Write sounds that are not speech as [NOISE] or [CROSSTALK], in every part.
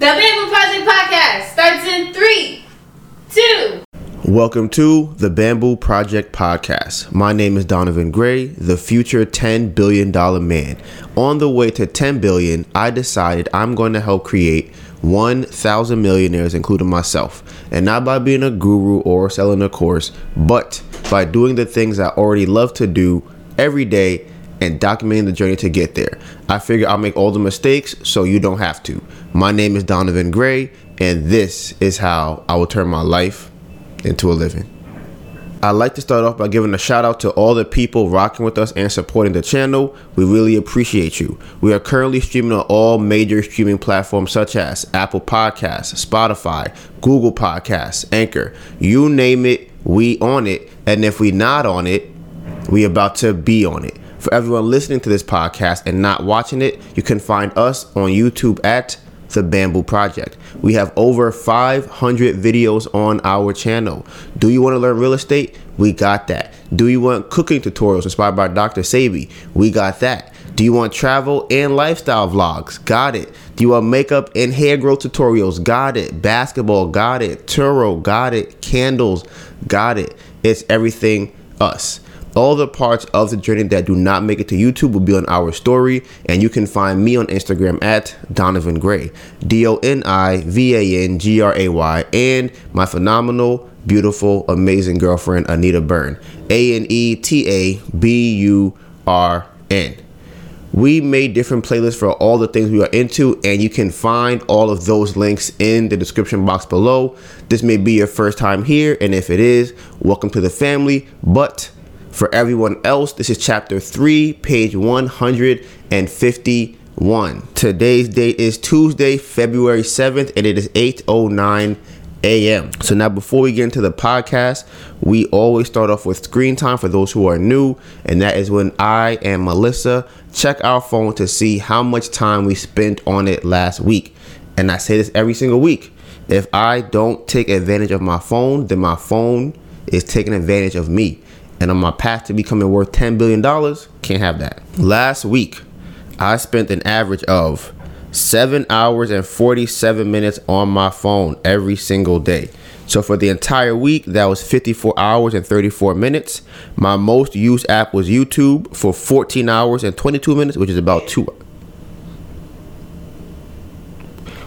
The Bamboo Project Podcast starts in three, two. Welcome to the Bamboo Project Podcast. My name is Donovan Gray, the future $10 billion man. On the way to 10 billion, I decided I'm going to help create 1,000 millionaires, including myself. And not by being a guru or selling a course, but by doing the things I already love to do every day and documenting the journey to get there. I figure I'll make all the mistakes so you don't have to. My name is Donovan Gray, and this is how I will turn my life into a living. I'd like to start off by giving a shout out to all the people rocking with us and supporting the channel. We really appreciate you. We are currently streaming on all major streaming platforms such as Apple Podcasts, Spotify, Google Podcasts, Anchor. You name it, we on it. And if we not on it, we about to be on it. For everyone listening to this podcast and not watching it, you can find us on YouTube at the Bamboo Project. We have over 500 videos on our channel. Do you want to learn real estate? We got that. Do you want cooking tutorials inspired by Dr. Sebi? We got that. Do you want travel and lifestyle vlogs? Got it. Do you want makeup and hair growth tutorials? Got it. Basketball? Got it. Turo? Got it. Candles? Got it. It's everything us. All the parts of the journey that do not make it to YouTube will be on our story, and you can find me on Instagram at Donovan Gray, D O N I V A N G R A Y, and my phenomenal, beautiful, amazing girlfriend, Anita Byrne, A N E T A B U R N. We made different playlists for all the things we are into, and you can find all of those links in the description box below. This may be your first time here, and if it is, welcome to the family. But for everyone else, this is chapter 3, page 151. Today's date is Tuesday, February 7th, and it is 8:09 a.m. So now before we get into the podcast, we always start off with screen time for those who are new, and that is when I and Melissa check our phone to see how much time we spent on it last week. And I say this every single week. If I don't take advantage of my phone, then my phone is taking advantage of me and on my path to becoming worth $10 billion, can't have that. Last week, I spent an average of seven hours and 47 minutes on my phone every single day. So for the entire week, that was 54 hours and 34 minutes. My most used app was YouTube for 14 hours and 22 minutes, which is about two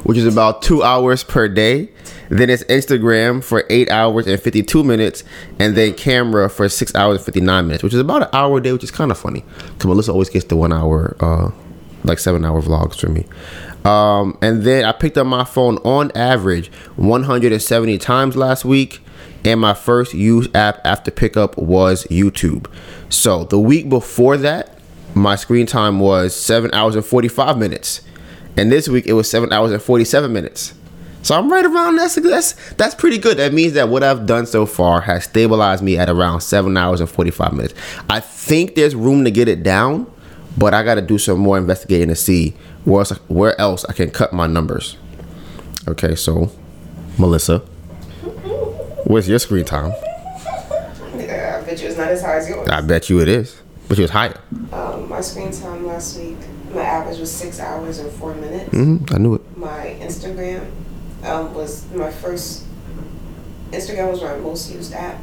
which is about two hours per day. Then it's Instagram for eight hours and 52 minutes, and then camera for six hours and 59 minutes, which is about an hour a day, which is kind of funny. Because Melissa always gets the one hour, uh, like seven hour vlogs for me. Um, and then I picked up my phone on average 170 times last week. And my first used app after pickup was YouTube. So the week before that, my screen time was seven hours and 45 minutes. And this week it was seven hours and 47 minutes. So I'm right around that's that's that's pretty good. That means that what I've done so far has stabilized me at around seven hours and 45 minutes. I think there's room to get it down, but I got to do some more investigating to see where else, where else I can cut my numbers. Okay, so Melissa, where's your screen time? Yeah, I bet you it's not as high as yours. I bet you it is, but yours higher. Um, my screen time last week, my average was six hours and four minutes. hmm I knew it. My Instagram um, was my first. Instagram was my most used app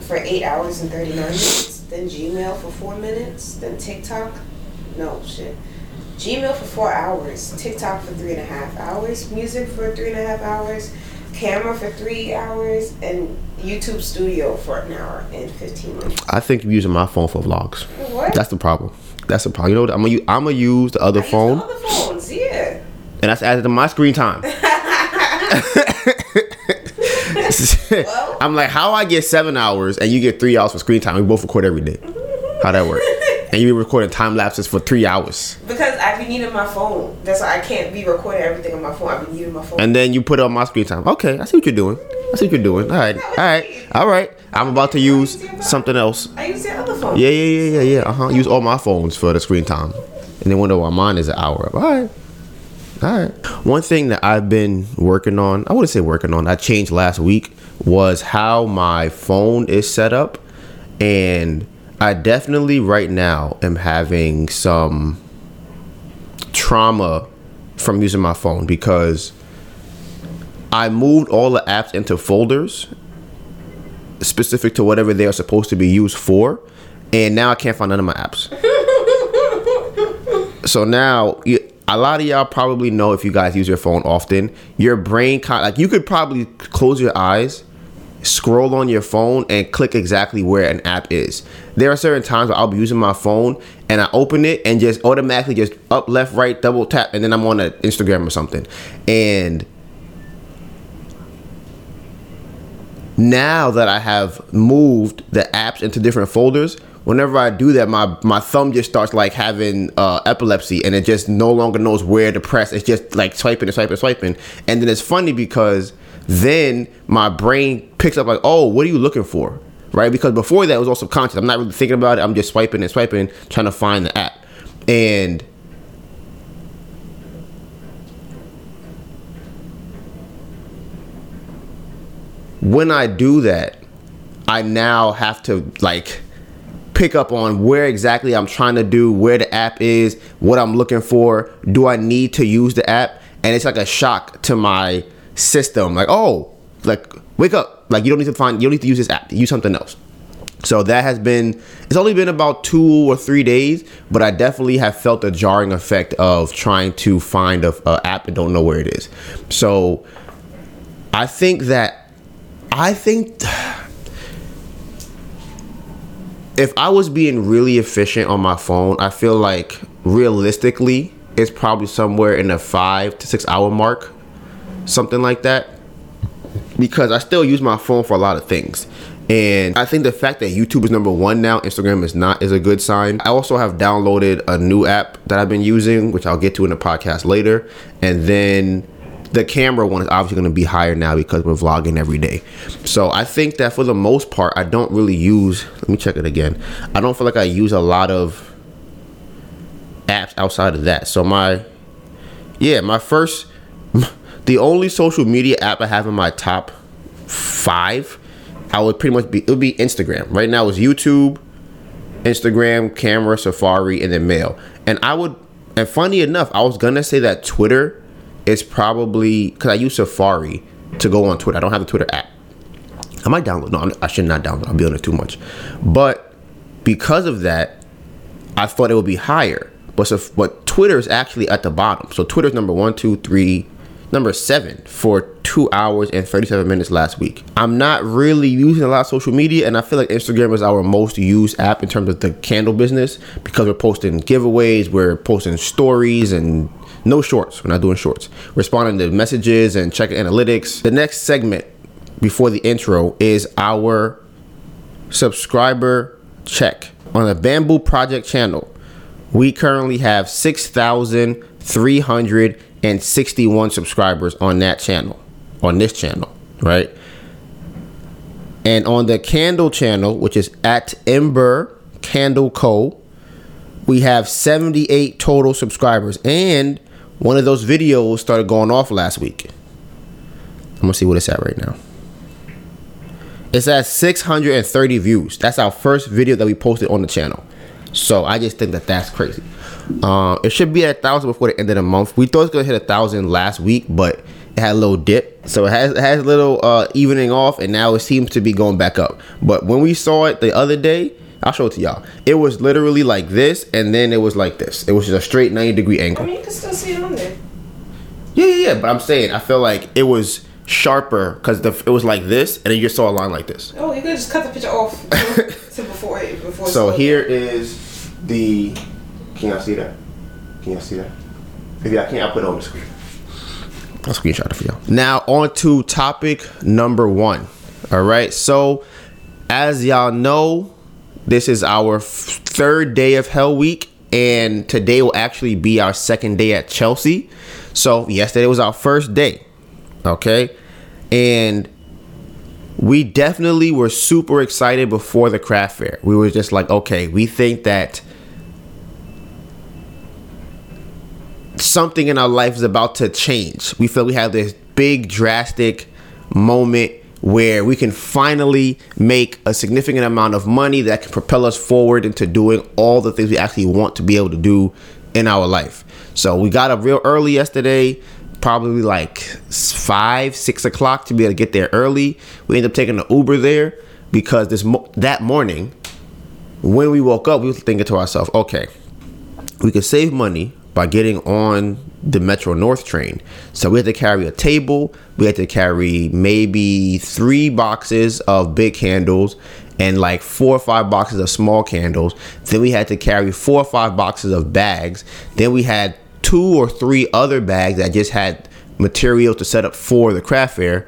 for eight hours and thirty nine minutes. Then Gmail for four minutes. Then TikTok, no shit. Gmail for four hours. TikTok for three and a half hours. Music for three and a half hours. Camera for three hours. And YouTube Studio for an hour and fifteen minutes. I think you're using my phone for vlogs. What? That's the problem. That's the problem. You know what? I'm I'm gonna use the other I use phone, the other phones, yeah. and that's added to my screen time. [LAUGHS] [LAUGHS] I'm like, how I get seven hours and you get three hours for screen time? We both record every day. How that work? [LAUGHS] And you be recording time lapses for three hours, Because I be needing my phone. That's why I can't be recording everything on my phone. I be needing my phone. and then you put it on my screen time. Okay, I see what you're doing. I see what you're doing. All right, all right, all right. I'm about to use something else. I use the other phone. Yeah, yeah, yeah, yeah, yeah. Uh huh. Use all my phones for the screen time, and then wonder why mine is an hour up. All right. All right. One thing that I've been working on, I wouldn't say working on, I changed last week, was how my phone is set up. And I definitely right now am having some trauma from using my phone because I moved all the apps into folders specific to whatever they are supposed to be used for, and now I can't find none of my apps. [LAUGHS] so now you, a lot of y'all probably know if you guys use your phone often, your brain kind like you could probably close your eyes, scroll on your phone, and click exactly where an app is. There are certain times where I'll be using my phone and I open it and just automatically just up, left, right, double tap, and then I'm on an Instagram or something, and now that I have moved the apps into different folders, whenever I do that, my my thumb just starts like having uh, epilepsy, and it just no longer knows where to press. It's just like swiping and swiping and swiping, and then it's funny because then my brain picks up like, oh, what are you looking for, right? Because before that it was all subconscious. I'm not really thinking about it. I'm just swiping and swiping, trying to find the app, and when I do that, I now have to like pick up on where exactly I'm trying to do, where the app is, what I'm looking for. Do I need to use the app? And it's like a shock to my system. Like, oh, like wake up. Like you don't need to find you don't need to use this app. Use something else. So that has been it's only been about 2 or 3 days, but I definitely have felt the jarring effect of trying to find a, a app and don't know where it is. So I think that I think if I was being really efficient on my phone, I feel like realistically, it's probably somewhere in the five to six hour mark, something like that. Because I still use my phone for a lot of things. And I think the fact that YouTube is number one now, Instagram is not, is a good sign. I also have downloaded a new app that I've been using, which I'll get to in the podcast later. And then the camera one is obviously going to be higher now because we're vlogging every day. So I think that for the most part, I don't really use. Let me check it again. I don't feel like I use a lot of apps outside of that. So my, yeah, my first, [LAUGHS] the only social media app I have in my top five, I would pretty much be. It would be Instagram. Right now is YouTube, Instagram, camera, Safari, and then mail. And I would. And funny enough, I was gonna say that Twitter it's probably because I use Safari to go on Twitter. I don't have the Twitter app. I might download. No, I should not download. I'm building it too much. But because of that, I thought it would be higher. But so, but Twitter is actually at the bottom. So Twitter's number one, two, three, number seven for two hours and 37 minutes last week. I'm not really using a lot of social media, and I feel like Instagram is our most used app in terms of the candle business because we're posting giveaways, we're posting stories and no shorts. We're not doing shorts. Responding to messages and checking analytics. The next segment before the intro is our subscriber check on the Bamboo Project channel. We currently have 6,361 subscribers on that channel, on this channel, right? And on the Candle channel, which is at Mbur Candle Co., we have 78 total subscribers. And one of those videos started going off last week. I'm gonna see what it's at right now. It's at 630 views. That's our first video that we posted on the channel. So I just think that that's crazy. Uh, it should be at a thousand before the end of the month. We thought it was gonna hit a thousand last week, but it had a little dip. So it has it has a little uh, evening off, and now it seems to be going back up. But when we saw it the other day, I'll show it to y'all. It was literally like this, and then it was like this. It was just a straight 90 degree angle. I mean, you can still see it on there. Yeah, yeah, yeah. But I'm saying, I feel like it was sharper because it was like this, and then you just saw a line like this. Oh, you could just cut the picture off [LAUGHS] to before it. Before So here is the. Can y'all see that? Can y'all see that? If y'all can't, I'll put it on the screen. I'll screenshot it for y'all. Now on to topic number one. All right. So as y'all know, this is our f- third day of Hell Week, and today will actually be our second day at Chelsea. So yesterday was our first day. Okay. And we definitely were super excited before the craft fair. We were just like, okay, we think that something in our life is about to change. We feel we have this big drastic moment where we can finally make a significant amount of money that can propel us forward into doing all the things we actually want to be able to do in our life. So we got up real early yesterday, probably like five, six o'clock to be able to get there early. We ended up taking the Uber there because this mo- that morning, when we woke up, we were thinking to ourselves, okay, we could save money by getting on the Metro North train. So we had to carry a table, we had to carry maybe three boxes of big candles and like four or five boxes of small candles. Then we had to carry four or five boxes of bags. Then we had two or three other bags that just had material to set up for the craft fair.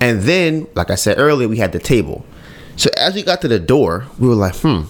And then, like I said earlier, we had the table. So as we got to the door, we were like, hmm,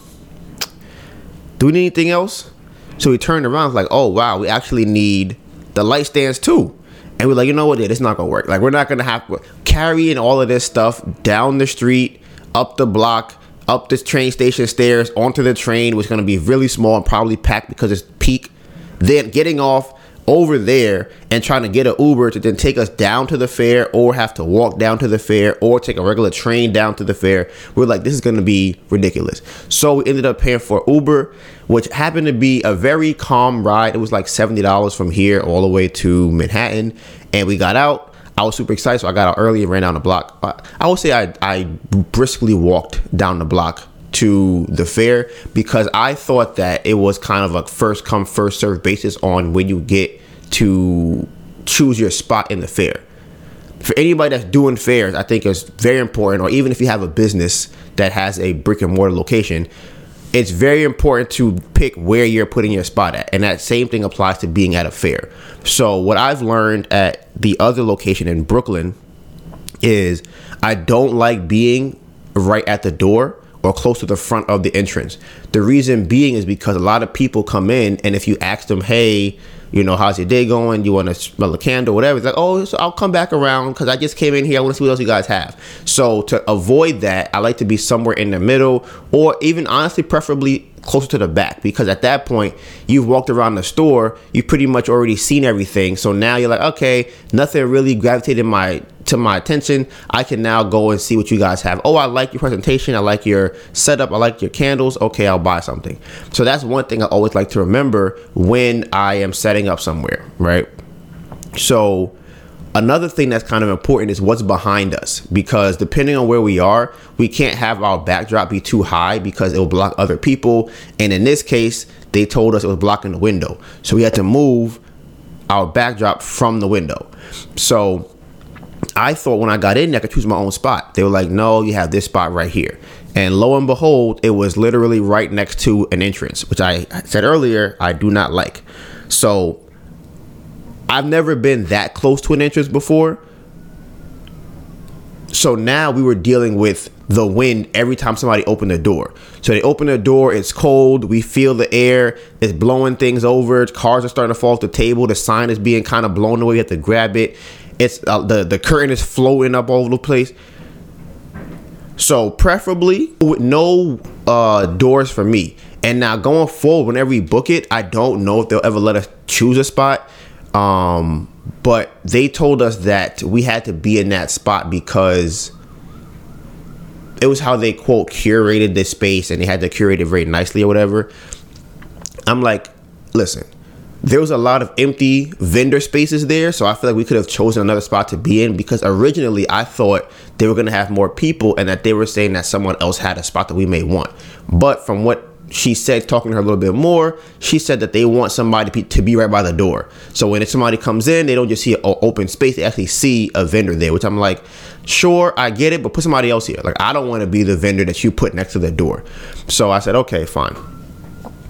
do we need anything else? So we turned around, like, oh wow, we actually need the light stands too. And we're like, you know what, yeah, it's not gonna work. Like, we're not gonna have to carrying all of this stuff down the street, up the block, up this train station stairs, onto the train, was gonna be really small and probably packed because it's peak. Then getting off over there and trying to get an Uber to then take us down to the fair or have to walk down to the fair or take a regular train down to the fair. We're like, this is going to be ridiculous. So we ended up paying for Uber, which happened to be a very calm ride. It was like $70 from here all the way to Manhattan. And we got out. I was super excited, so I got out early and ran down the block. I would say I, I briskly walked down the block to the fair because I thought that it was kind of a first come first serve basis on when you get to choose your spot in the fair. For anybody that's doing fairs, I think it's very important, or even if you have a business that has a brick and mortar location, it's very important to pick where you're putting your spot at. And that same thing applies to being at a fair. So, what I've learned at the other location in Brooklyn is I don't like being right at the door or close to the front of the entrance. The reason being is because a lot of people come in, and if you ask them, hey, you know, how's your day going? You want to smell a candle, whatever. It's like, oh, so I'll come back around because I just came in here. I want to see what else you guys have. So to avoid that, I like to be somewhere in the middle, or even honestly, preferably closer to the back because at that point you've walked around the store you've pretty much already seen everything so now you're like okay nothing really gravitated my to my attention i can now go and see what you guys have oh i like your presentation i like your setup i like your candles okay i'll buy something so that's one thing i always like to remember when i am setting up somewhere right so Another thing that's kind of important is what's behind us because depending on where we are, we can't have our backdrop be too high because it will block other people. And in this case, they told us it was blocking the window. So we had to move our backdrop from the window. So I thought when I got in, I could choose my own spot. They were like, no, you have this spot right here. And lo and behold, it was literally right next to an entrance, which I said earlier, I do not like. So I've never been that close to an entrance before. So now we were dealing with the wind every time somebody opened the door. So they open the door, it's cold, we feel the air, it's blowing things over, cars are starting to fall off the table, the sign is being kind of blown away, you have to grab it. It's uh, the the curtain is floating up all over the place. So preferably with no uh, doors for me. And now going forward, whenever we book it, I don't know if they'll ever let us choose a spot um, but they told us that we had to be in that spot because it was how they quote curated this space and they had to curate it very nicely or whatever. I'm like, listen, there was a lot of empty vendor spaces there, so I feel like we could have chosen another spot to be in because originally I thought they were gonna have more people and that they were saying that someone else had a spot that we may want. But from what she said, talking to her a little bit more, she said that they want somebody to be right by the door. So when somebody comes in, they don't just see an open space, they actually see a vendor there, which I'm like, sure, I get it, but put somebody else here. Like, I don't want to be the vendor that you put next to the door. So I said, okay, fine,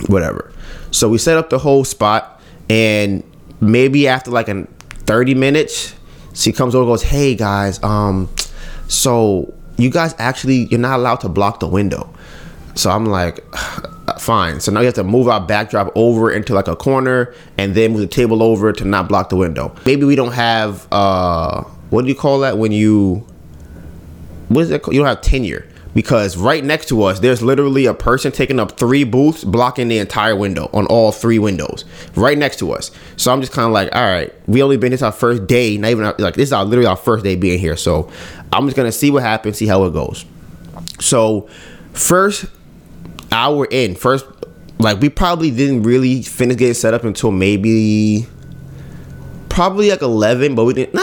whatever. So we set up the whole spot, and maybe after like a 30 minutes, she comes over goes, hey guys, um, so you guys actually, you're not allowed to block the window. So I'm like, fine. So now you have to move our backdrop over into like a corner and then move the table over to not block the window. Maybe we don't have uh what do you call that when you what is it called? You don't have tenure because right next to us there's literally a person taking up three booths blocking the entire window on all three windows. Right next to us. So i'm just kind of like all right we only been this our first day not even like this is our literally our first day being here. So i'm just gonna see what happens see how it goes. So first hour in, first like we probably didn't really finish getting set up until maybe probably like 11 but we didn't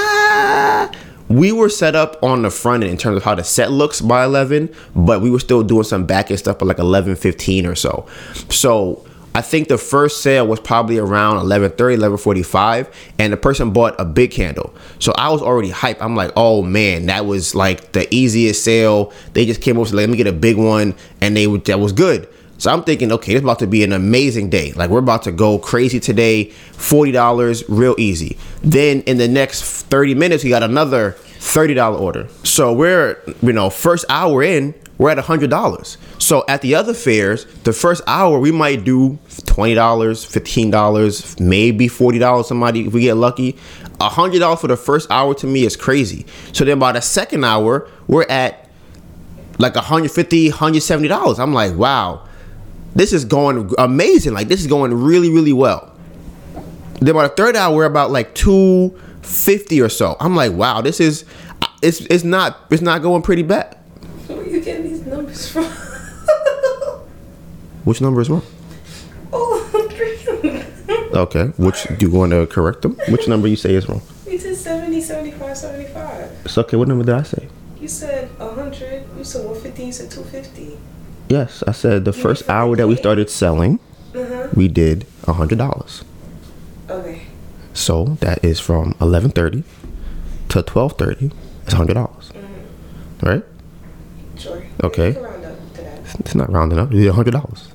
we were set up on the front end in terms of how the set looks by 11 but we were still doing some back end stuff at like 11 15 or so. So i think the first sale was probably around 11 30 11 45 and the person bought a big candle. So i was already hyped. I'm like oh man that was like the easiest sale. They just came over let me get a big one and they that was good so I'm thinking, okay, it's about to be an amazing day. Like we're about to go crazy today. Forty dollars, real easy. Then in the next thirty minutes, we got another thirty dollar order. So we're, you know, first hour in, we're at hundred dollars. So at the other fairs, the first hour we might do twenty dollars, fifteen dollars, maybe forty dollars. Somebody if we get lucky. hundred dollars for the first hour to me is crazy. So then by the second hour, we're at like 150 170 dollars i'm like wow this is going amazing. Like this is going really, really well. Then by the third hour, we're about like two fifty or so. I'm like, wow, this is it's it's not it's not going pretty bad. Where are you getting these numbers from? [LAUGHS] Which number is wrong? oh, Okay. Which do you want to correct them? Which number you say is wrong? [LAUGHS] you said 70, 75, 75. It's okay. What number did I say? You said 100. You said 150. You said 250. Yes, I said the first hour that we started selling, Uh-huh. we did a hundred dollars. Okay. So that is from eleven thirty to twelve thirty. It's a hundred dollars, right? Sure. Okay. You. It's not rounding up. We did a hundred dollars.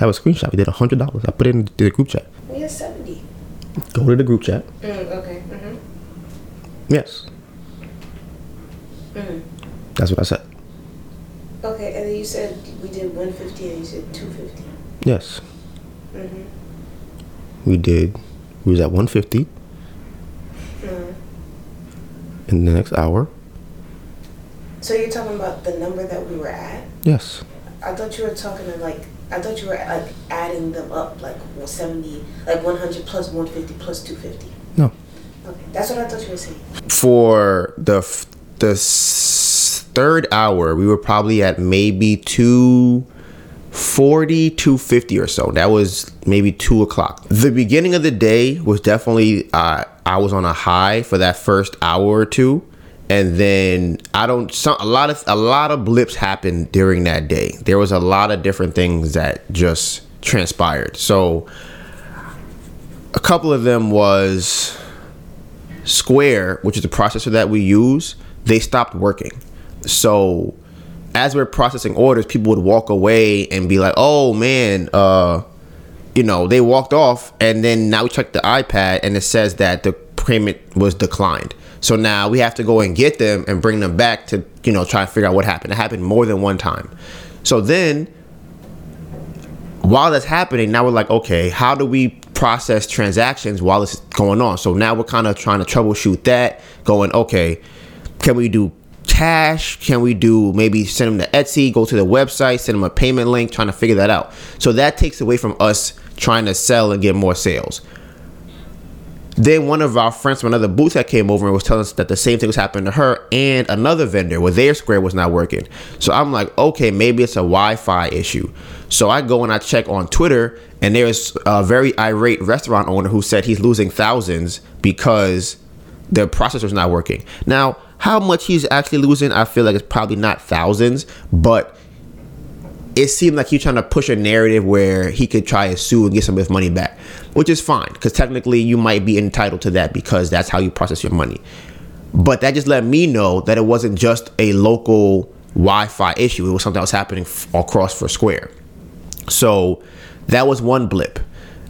I have a screenshot. We did a hundred dollars. I put it in the group chat. We had 70. Go to the group chat. Mm, okay. Mm-hmm. Yes, Mm. that's what I said. Okay, and then you said we did 150 and you said 250. Yes, Mm-hmm. we did. We was at one fifty Mm. in the next hour. So you're talking about the number that we were at? Yes, I thought you were talking to like, I thought you were like adding them up, like well, 70, like 100 plus 150 plus 250. no. Okay, that's what I thought you were saying. For the f- the s- third hour, we were probably at maybe two. 40 250 or so. That was maybe 2 o'clock. The beginning of the day was definitely uh, i was on a high for that first hour or two. And then i don't some a lot of a lot of blips happened during that day. There was a lot of different things that just transpired. So a couple of them was square which is the processor that we use they stopped working so as we're processing orders, people would walk away and be like, "Oh man, uh, you know, they walked off." And then now we check the iPad and it says that the payment was declined. So now we have to go and get them and bring them back to you know try and figure out what happened. It happened more than one time. So then, while that's happening, now we're like, okay, how do we process transactions while it's going on? So now we're kind of trying to troubleshoot that, going, okay, can we do cash? Can we do maybe send them to Etsy, go to the website, send them a payment link, trying to figure that out. So that takes away from us trying to sell and get more sales. Then one of our friends from another booth that came over and was telling us that the same thing was happening to her and another vendor where their square was not working. So I'm like, okay, maybe it's a Wi-Fi issue. So I go and I check on Twitter, and there's a very irate restaurant owner who said he's losing thousands because the processor's not working. Now, how much he's actually losing, I feel like it's probably not thousands, but it seemed like he's trying to push a narrative where he could try and sue and get some of his money back, which is fine because technically you might be entitled to that because that's how you process your money. But that just let me know that it wasn't just a local Wi-Fi issue; it was something that was happening f- across for Square. So that was one blip.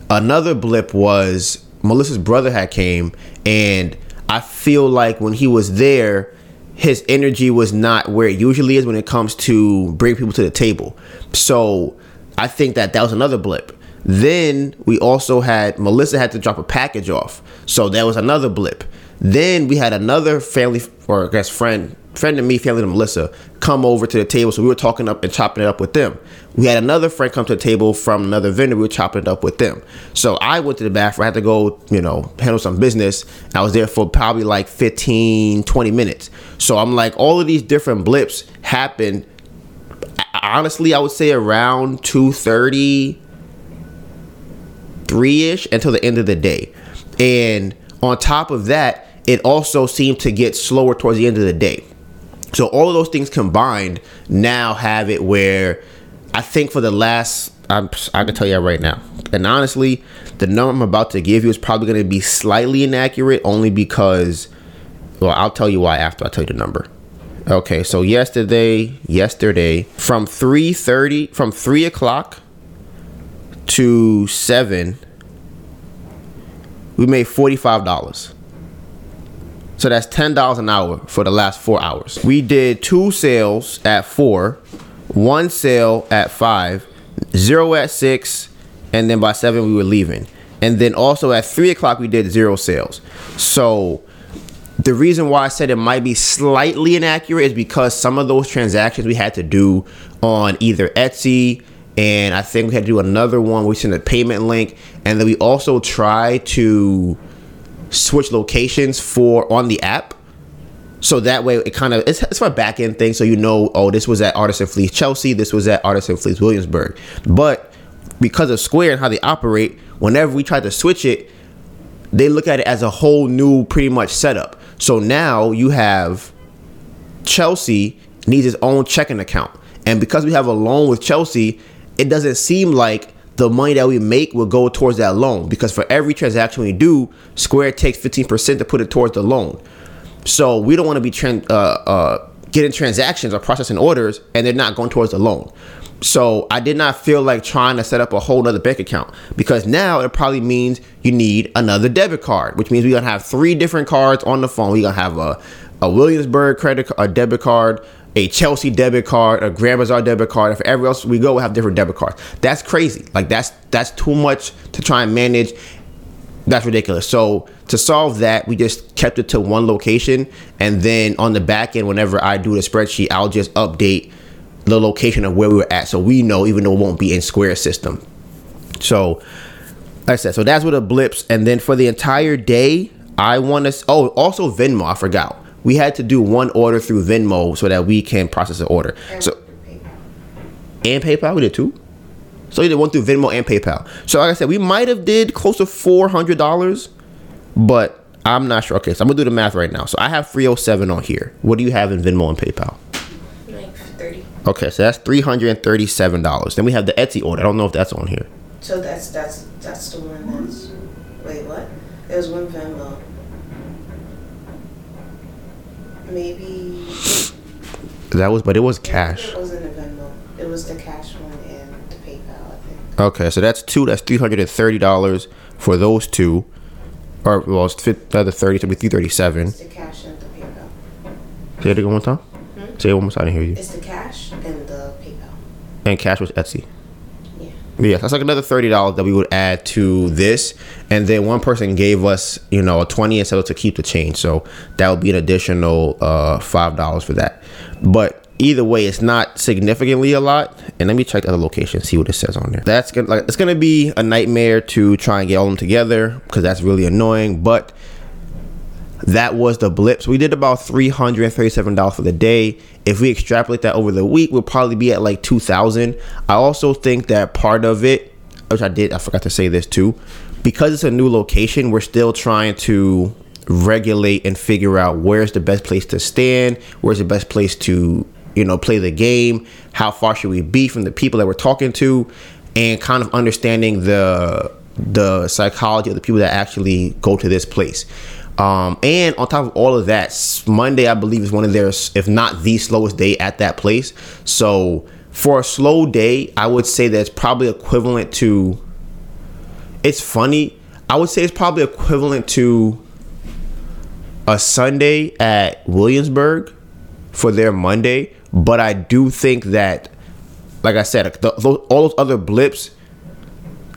Another blip was Melissa's brother had came, and I feel like when he was there, his energy was not where it usually is when it comes to bring people to the table. So I think that that was another blip. Then we also had Melissa had to drop a package off, so that was another blip. Then we had another family or I guess friend, friend of me, family to Melissa, come over to the table. So we were talking up and chopping it up with them. We had another friend come to the table from another vendor. We were chopping it up with them. So I went to the bathroom. I had to go, you know, handle some business. I was there for probably like 15, 20 minutes. So I'm like, all of these different blips happened. Honestly, I would say around 2:30 three ish until the end of the day. And on top of that, it also seemed to get slower towards the end of the day. So all of those things combined now have it where I think for the last I'm, I can tell you right now, and honestly, the number I'm about to give you is probably going to be slightly inaccurate, only because. Well, I'll tell you why after I tell you the number. Okay, so yesterday, yesterday from three thirty, from three o'clock to seven, we made forty five dollars. So that's ten dollars an hour for the last four hours. We did two sales at four, one sale at five, zero at six, and then by seven we were leaving. And then also at three o'clock we did zero sales. So the reason why I said it might be slightly inaccurate is because some of those transactions we had to do on either Etsy and I think we had to do another one. We sent a payment link, and then we also try to switch locations for on the app. So that way, it kind of it's, it's my back end thing. So you know, oh, this was at Artists & Fleas Chelsea, this was at Artists & Fleas Williamsburg. But because of Square and how they operate, whenever we try to switch it, they look at it as a whole new, pretty much setup. So now you have Chelsea needs its own checking account, and because we have a loan with Chelsea, it doesn't seem like the money that we make will go towards that loan because for every transaction we do, Square takes 15% to put it towards the loan. So we don't want to be uh, uh, getting transactions or processing orders and they're not going towards the loan. So I did not feel like trying to set up a whole other bank account because now it probably means you need another debit card, which means we're gonna have three different cards on the phone. We're gonna have a, a Williamsburg credit a debit card, a Chelsea debit card, a Grand Bazaar debit card. If everywhere else we go, we have different debit cards. That's crazy. Like that's that's too much to try and manage. That's ridiculous. So to solve that, we just kept it to one location, and then on the back end, whenever I do the spreadsheet, I'll just update the location of where we were at, so we know, even though it won't be in Square system. So, like I said, so that's what the blips, and then for the entire day, I want to. Oh, also Venmo. I forgot we had to do one order through Venmo so that we can process the order. And so PayPal. and PayPal, we did two. So we did one through Venmo and PayPal. So like I said, we might have did close to four hundred dollars, but I'm not sure. Okay, so I'm gonna do the math right now. So I have 307 on here. What do you have in Venmo and PayPal? Like 30. Okay, so that's three hundred and thirty-seven dollars. Then we have the Etsy order. I don't know if that's on here. So that's that's that's the one that's. Wait, what? There's one Venmo maybe. That was, but it was cash. It wasn't a Venmo. It was the cash one and the PayPal, I think. Okay, so that's two. That's three hundred and thirty dollars for those two, or well, it's another thirty, so be three thirty-seven. It's the cash and the PayPal. Say it again one time. Hmm? Say it one more time. I didn't hear you. It's the cash and the PayPal. And cash was Etsy. Yeah, that's like another thirty dollars that we would add to this, and then one person gave us, you know, a twenty and said to keep the change, so that would be an additional uh, five dollars for that. But either way, it's not significantly a lot. And let me check the other location, see what it says on there. That's gonna like it's gonna be a nightmare to try and get all them together because that's really annoying, but that was the blips. We did about $337 for the day. If we extrapolate that over the week, we'll probably be at like 2000 I also think that part of it, which I did, I forgot to say this too, because it's a new location, we're still trying to regulate and figure out where's the best place to stand, where's the best place to, you know, play the game, how far should we be from the people that we're talking to, and kind of understanding the the psychology of the people that actually go to this place. Um, and on top of all of that, Monday I believe is one of their, if not the slowest day at that place. So for a slow day, I would say that it's probably equivalent to. It's funny. I would say it's probably equivalent to a Sunday at Williamsburg for their Monday. But I do think that, like I said, the, all those other blips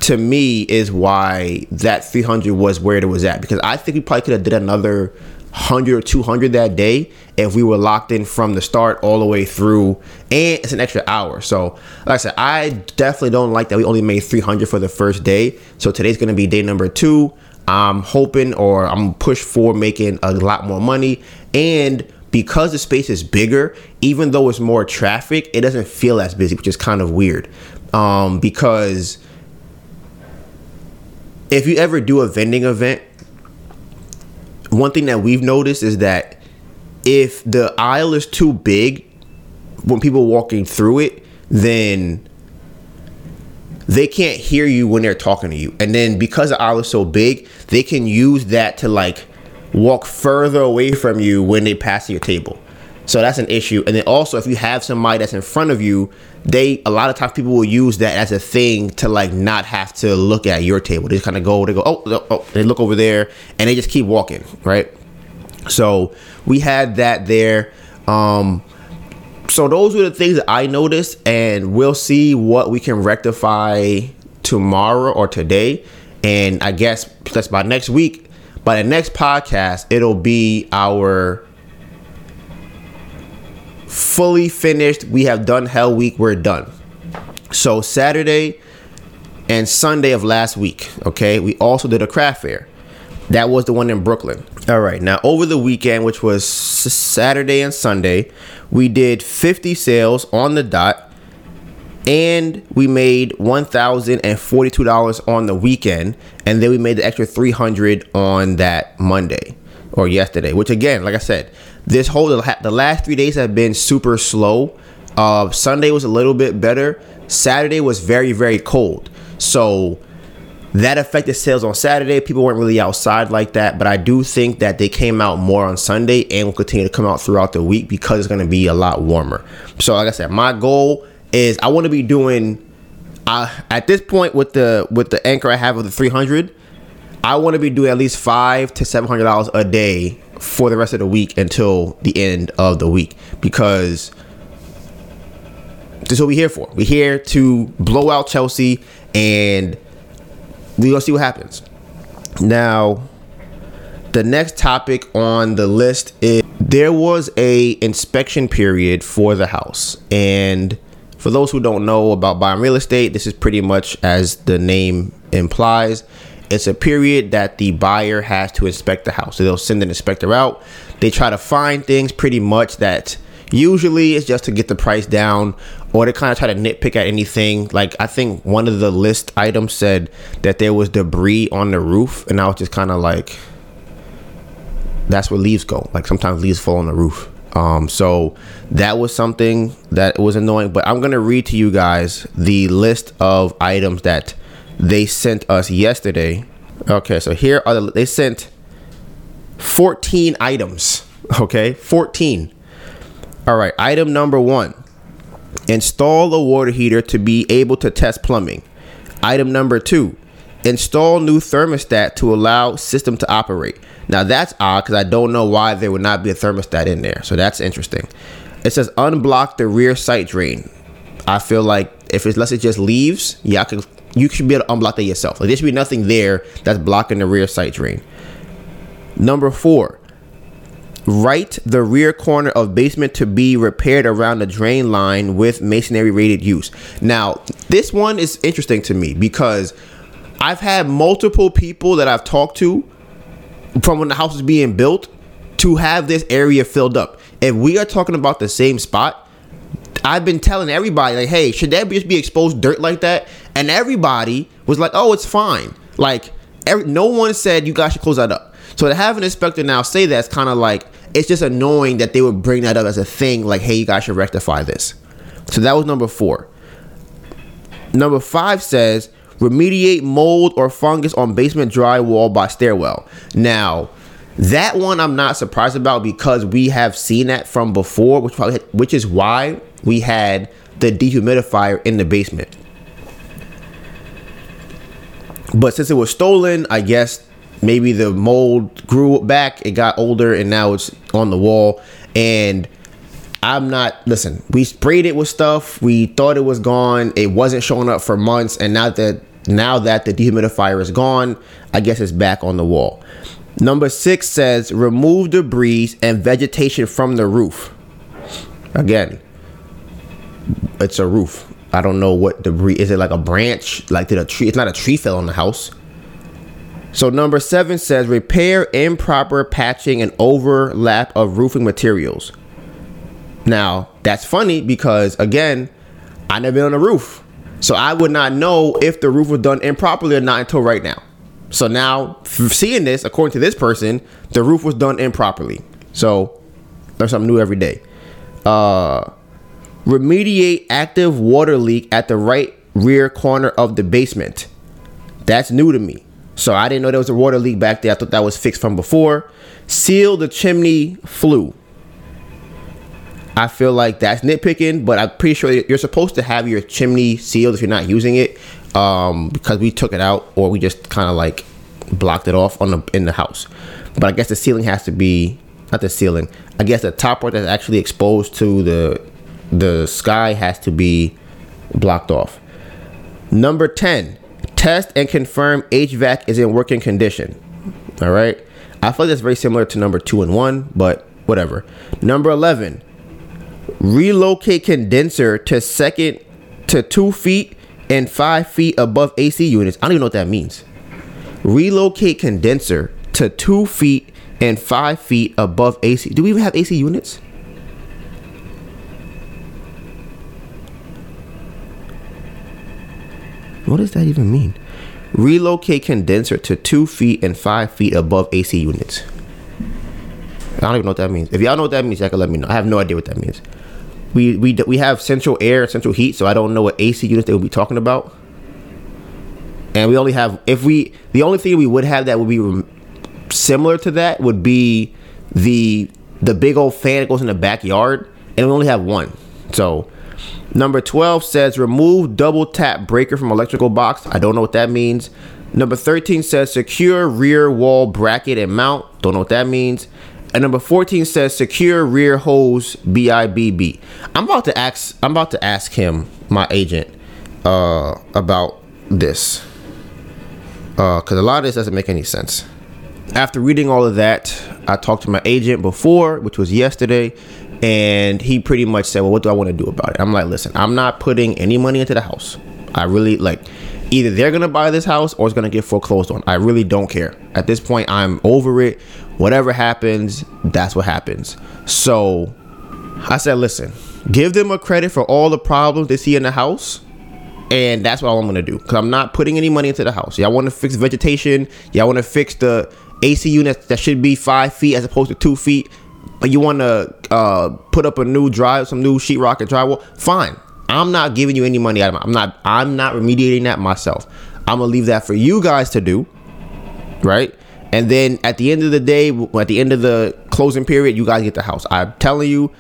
to me is why that 300 was where it was at. Because I think we probably could have did another 100 or 200 that day if we were locked in from the start all the way through. And it's an extra hour. So like i said i definitely don't like that we only made 300 for the first day. So today's going to be day number two. I'm hoping or i'm pushed for making a lot more money. And because the space is bigger even though it's more traffic it doesn't feel as busy which is kind of weird. Um, because if you ever do a vending event, one thing that we've noticed is that if the aisle is too big when people walking through it, then they can't hear you when they're talking to you. And then because the aisle is so big, they can use that to like walk further away from you when they pass your table. So that's an issue. And then also if you have somebody that's in front of you, they a lot of times people will use that as a thing to like not have to look at your table. They just kind of go, they go, oh, oh, oh, they look over there and they just keep walking, right? So we had that there. Um so those were the things that I noticed, and we'll see what we can rectify tomorrow or today. And I guess that's by next week. By the next podcast, it'll be our fully finished. We have done Hell Week. We're done. So Saturday and Sunday of last week, okay, we also did a craft fair. That was the one in Brooklyn. All right. Now, over the weekend, which was Saturday and Sunday, we did 50 sales on the dot and we made $1,042 on the weekend. And then we made the extra 300 on that Monday or yesterday, which again, like I said, this whole the last three days have been super slow. Uh, Sunday was a little bit better. Saturday was very, very cold. So that affected sales on Saturday. People weren't really outside like that, but I do think that they came out more on Sunday and will continue to come out throughout the week because it's going to be a lot warmer. So, like I said, my goal is I want to be doing. At this point, with the with the anchor I have of the 300, I want to be doing at least five to seven hundred dollars a day for the rest of the week until the end of the week because this is what we're here for. We're here to blow out Chelsea and we're gonna see what happens. Now, the next topic on the list is there was a inspection period for the house, and for those who don't know about buying real estate, this is pretty much as the name implies. It's a period that the buyer has to inspect the house. So they'll send an inspector out. They try to find things pretty much that usually it's just to get the price down or to kind of try to nitpick at anything. Like I think one of the list items said that there was debris on the roof, and I was just kind of like, that's where leaves go. Like sometimes leaves fall on the roof. Um, so that was something that was annoying. But I'm gonna read to you guys the list of items that they sent us yesterday. Okay, so here are the they sent 14 items. [LAUGHS] Okay, 14. All right, item number one Install a water heater to be able to test plumbing. Item number two, install new thermostat to allow system to operate. Now that's odd because I don't know why there would not be a thermostat in there. So that's interesting. It says unblock the rear site drain. I feel like if it's unless it just leaves, yeah, I can, you should be able to unblock that yourself. Like there should be nothing there that's blocking the rear site drain. Number four, Right the rear corner of basement to be repaired around the drain line with masonry rated use. Now, this one is interesting to me because I've had multiple people that I've talked to from when the house was being built to have this area filled up. If we are talking about the same spot, I've been telling everybody like, "Hey, should that just be exposed dirt like that?" And everybody was like, "Oh, it's fine." Like, every, no one said you guys should close that up. So to have an inspector now say that's kind of like it's just annoying that they would bring that up as a thing like hey you guys should rectify this so that was number four number five says remediate mold or fungus on basement drywall by stairwell now that one i'm not surprised about because we have seen that from before which probably which is why we had the dehumidifier in the basement but since it was stolen i guess maybe the mold grew back, it got older, and now it's on the wall. And I'm not listen. We sprayed it with stuff. We thought it was gone. It wasn't showing up for months, and now that now that the dehumidifier is gone, I guess it's back on the wall. Number six says remove debris and vegetation from the roof. Again, it's a roof. I don't know what debris is. It like a branch? Like did a tree? It's not a tree fell on the house. So number seven says repair improper patching and overlap of roofing materials. Now that's funny because again, I never been on a roof, so I would not know if the roof was done improperly or not until right now. So now, seeing this, according to this person, the roof was done improperly. So there's something new every day. Uh, remediate active water leak at the right rear corner of the basement. That's new to me. So I didn't know there was a water leak back there. I thought that was fixed from before. Seal the chimney flue. I feel like that's nitpicking, but I'm pretty sure you're supposed to have your chimney sealed if you're not using it, um, because we took it out or we just kind of like blocked it off on the in the house. But I guess the ceiling has to be not the ceiling. I guess the top part that's actually exposed to the the sky has to be blocked off. Number ten, test and confirm HVAC is in working condition. All right, I feel like that's very similar to number two and one, but whatever. Number eleven relocate condenser to second to two feet and five feet above AC units. I don't even know what that means. Relocate condenser to two feet and five feet above AC. Do we even have AC units? What does that even mean? Relocate condenser to two feet and five feet above AC units. I don't even know what that means. If y'all know what that means, y'all can let me know. I have no idea what that means we we we have central air central heat, so I don't know what AC units they would be talking about. And we only have if we the only thing we would have that would be similar to that would be the the big old fan that goes in the backyard, and we only have one. So number twelve says remove double tap breaker from electrical box. I don't know what that means. Number 13 says secure rear wall bracket and mount. Don't know what that means. And number 14 says secure rear hose BIBB. I'm about to ask I'm about to ask him, my agent, uh, about this. Uh, cause a lot of this doesn't make any sense. After reading all of that, I talked to my agent before, which was yesterday, and he pretty much said, Well, what do I want to do about it? I'm like, listen, I'm not putting any money into the house. I really like either they're gonna buy this house or it's gonna get foreclosed on. I really don't care. At this point, I'm over it whatever happens, that's what happens. So I said, listen, give them a credit for all the problems they see in the house. And that's what I'm gonna do. Cause I'm not putting any money into the house. Y'all wanna fix vegetation, y'all wanna fix the AC unit that should be five feet as opposed to two feet. But you wanna uh, put up a new drive, some new sheetrock and drywall, fine. I'm not giving you any money out of it. I'm not I'm not remediating that myself. I'm gonna leave that for you guys to do. Right? And then at the end of the day, at the end of the closing period, you guys get the house. I'm telling you,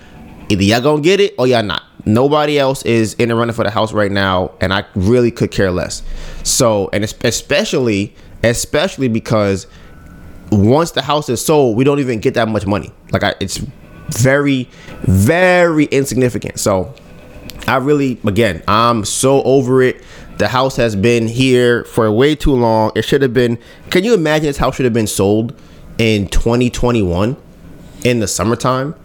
either y'all gonna get it or y'all not. Nobody else is in the running for the house right now, and I really could care less. So, and especially, especially because once the house is sold, we don't even get that much money. Like, I, it's very, very insignificant. So, I really, again, I'm so over it. The house has been here for way too long. It should have been. Can you imagine this house should have been sold in 2021 in the summertime?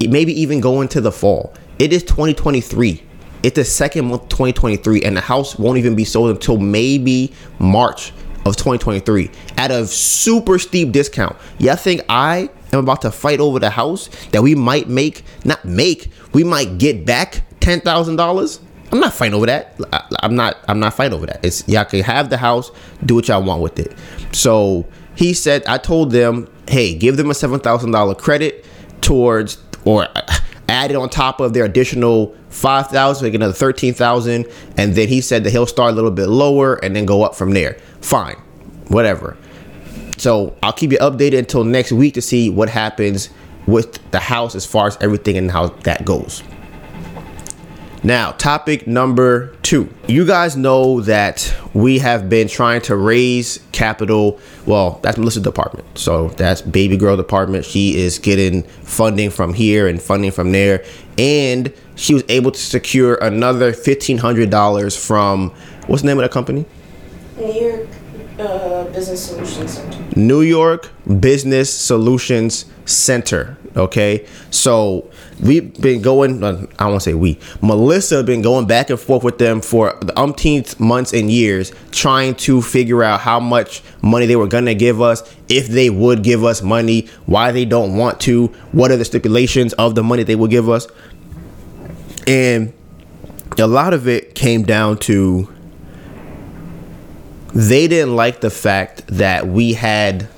Maybe even go into the fall. It is 2023. It's the second month 2023, and the house won't even be sold until maybe March of 2023 at a super steep discount. Y'all think I am about to fight over the house that we might make, not make, we might get back $10,000? I'm not fighting over that. I, am not. I'm not fighting over that. It's y'all can have the house, do what y'all want with it. So he said, I told them, hey, give them a seven thousand dollar credit towards or add it on top of their additional five thousand, make another thirteen thousand, and then he said that he'll start a little bit lower and then go up from there. Fine, whatever. So I'll keep you updated until next week to see what happens with the house as far as everything and how that goes. Now, topic number two. You guys know that we have been trying to raise capital. Well, that's Melissa's department. So that's baby girl department. She is getting funding from here and funding from there. And she was able to secure another $1,500 from, what's the name of the company? New York uh, Business Solutions Center. New York Business Solutions Center. Okay. So we've been going uh, i won't say we melissa been going back and forth with them for the umpteenth months and years trying to figure out how much money they were gonna give us if they would give us money why they don't want to what are the stipulations of the money they will give us and a lot of it came down to they didn't like the fact that we had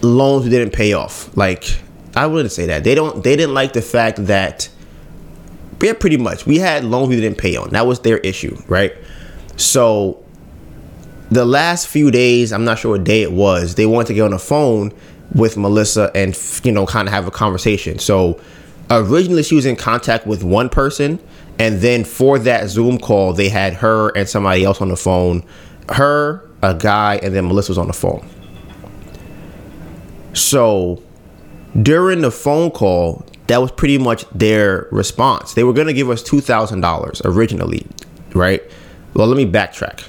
loans we didn't pay off. Like I wouldn't say that. They don't they didn't like the fact that yeah, pretty much. We had loans we didn't pay on. That was their issue, right? So the last few days, I'm not sure what day it was, they wanted to get on the phone with Melissa and you know kind of have a conversation. So originally she was in contact with one person and then for that Zoom call they had her and somebody else on the phone. Her, a guy, and then Melissa was on the phone. So during the phone call, that was pretty much their response. They were going to give us $2,000 originally, right? Well, let me backtrack.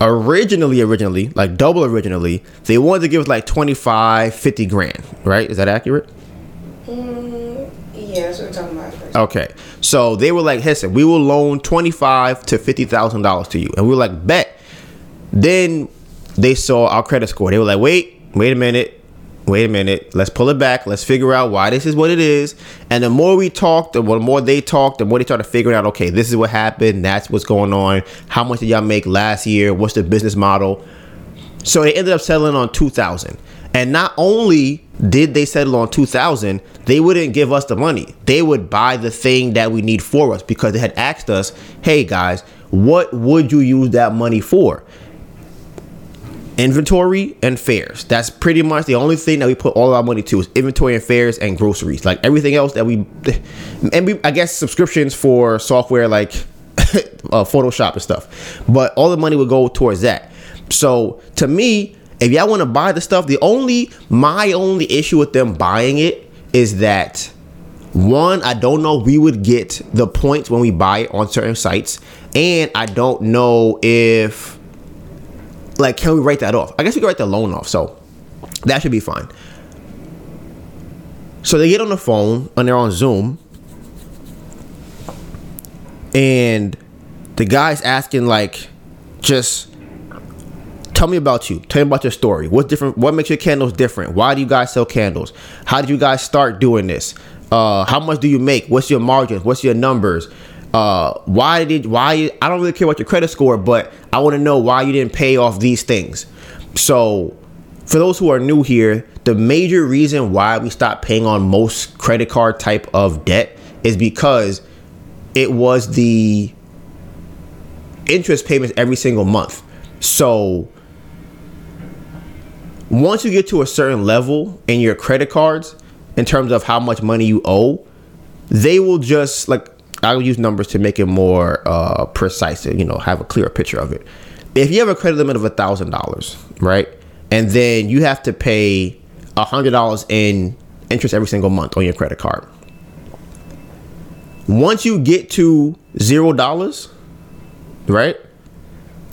Originally, originally, like double originally, they wanted to give us like 25, 50 grand, right? Is that accurate? Mm, yeah, that's what we're talking about. Okay. So they were like, listen, we will loan twenty-five to fifty thousand dollars to you. And we were like, bet. Then they saw our credit score. They were like, wait, wait a minute. Wait a minute. Let's pull it back. Let's figure out why this is what it is. And the more we talked, the more they talked, the more they started figuring out, okay, this is what happened. That's what's going on. How much did y'all make last year? What's the business model? So they ended up settling on 2000. And not only did they settle on 2000, they wouldn't give us the money. They would buy the thing that we need for us because they had asked us, "Hey guys, what would you use that money for?" Inventory and fares. That's pretty much the only thing that we put all our money to is inventory and fares and groceries. Like everything else that we [LAUGHS] and we I guess subscriptions for software like [LAUGHS] uh, Photoshop and stuff. But all the money would go towards that. So to me, if y'all want to buy the stuff, the only my only issue with them buying it is that one, I don't know we would get the points when we buy it on certain sites, and I don't know if like can we write that off? I guess we can write the loan off, so that should be fine. So they get on the phone and they're on Zoom, and the guy's asking like, just tell me about you. Tell me about your story. What's different? What makes your candles different? Why do you guys sell candles? How did you guys start doing this? Uh, how much do you make? What's your margins? What's your numbers? Uh, why did why? I don't really care about your credit score, but I want to know why you didn't pay off these things. So, for those who are new here, the major reason why we stopped paying on most credit card type of debt is because it was the interest payments every single month. So once you get to a certain level in your credit cards in terms of how much money you owe, they will just like I'll use numbers to make it more uh, precise and you know have a clearer picture of it. If you have a credit limit of a thousand dollars, right, and then you have to pay a hundred dollars in interest every single month on your credit card. Once you get to zero dollars, right,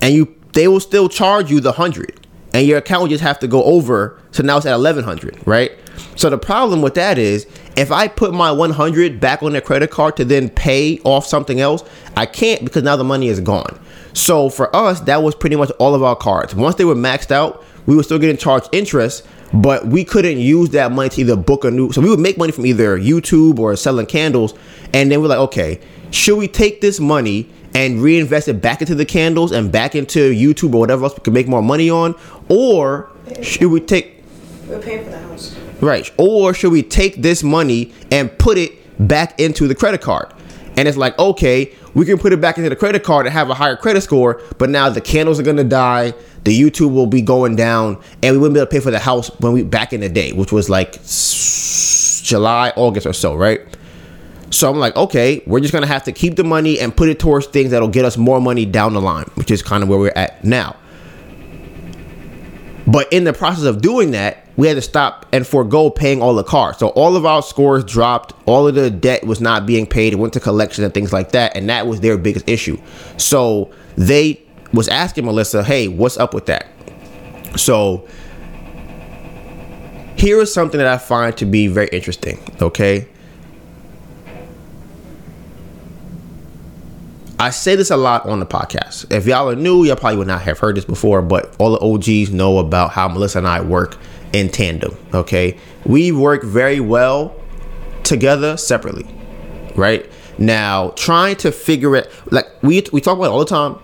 and you they will still charge you the hundred and your account would just have to go over. So now it's at 1100, right? So the problem with that is if I put my 100 back on the credit card to then pay off something else, I can't because now the money is gone. So for us, that was pretty much all of our cards. Once they were maxed out, we were still getting charged interest, but we couldn't use that money to either book a new. So we would make money from either YouTube or selling candles, and then we're like, okay, should we take this money and reinvest it back into the candles and back into YouTube or whatever else we can make more money on? Or should we take We're paying for the house. right? Or should we take this money and put it back into the credit card? And it's like, okay, we can put it back into the credit card and have a higher credit score, but now the candles are gonna die, the YouTube will be going down, and we wouldn't be able to pay for the house when we back in the day, which was like July, August or so, right? So I'm like, okay, we're just gonna have to keep the money and put it towards things that'll get us more money down the line, which is kind of where we're at now. But in the process of doing that, we had to stop and forego paying all the cards. So all of our scores dropped. All of the debt was not being paid. It went to collection and things like that, and that was their biggest issue. So they was asking Melissa, "Hey, what's up with that?" So here is something that I find to be very interesting. Okay. I say this a lot on the podcast. If y'all are new, y'all probably would not have heard this before, but all the OGs know about how Melissa and I work in tandem. Okay. We work very well together separately. Right? Now, trying to figure it like we we talk about it all the time.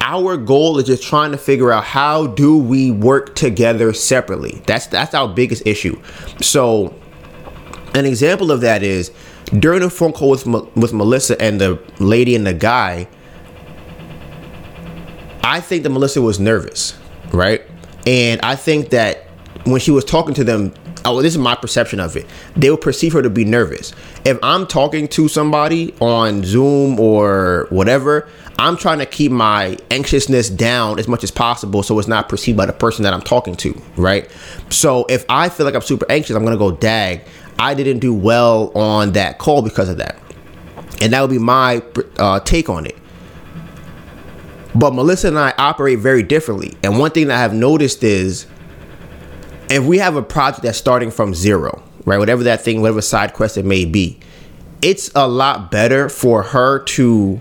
our goal is just trying to figure out how do we work together separately. That's that's our biggest issue. So, an example of that is during the phone call with with Melissa and the lady and the guy. I think that Melissa was nervous, right? And I think that when she was talking to them, oh, this is my perception of it. They will perceive her to be nervous. If I'm talking to somebody on Zoom or whatever, I'm trying to keep my anxiousness down as much as possible so it's not perceived by the person that I'm talking to, right? So if I feel like I'm super anxious, I'm gonna go dag. I didn't do well on that call because of that, and that would be my uh, take on it. But Melissa and I operate very differently, and one thing that I have noticed is if we have a project that's starting from zero, right? Whatever that thing, whatever side quest it may be, it's a lot better for her to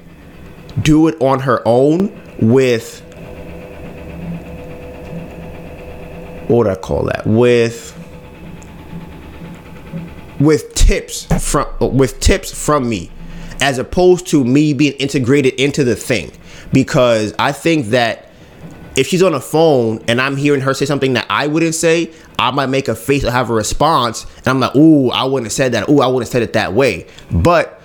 do it on her own with what would I call that? With with tips from with tips from me as opposed to me being integrated into the thing because I think that if she's on a phone and I'm hearing her say something that I wouldn't say, I might make a face or have a response, and I'm like, "Ooh, I wouldn't have said that. Ooh, I wouldn't have said it that way." But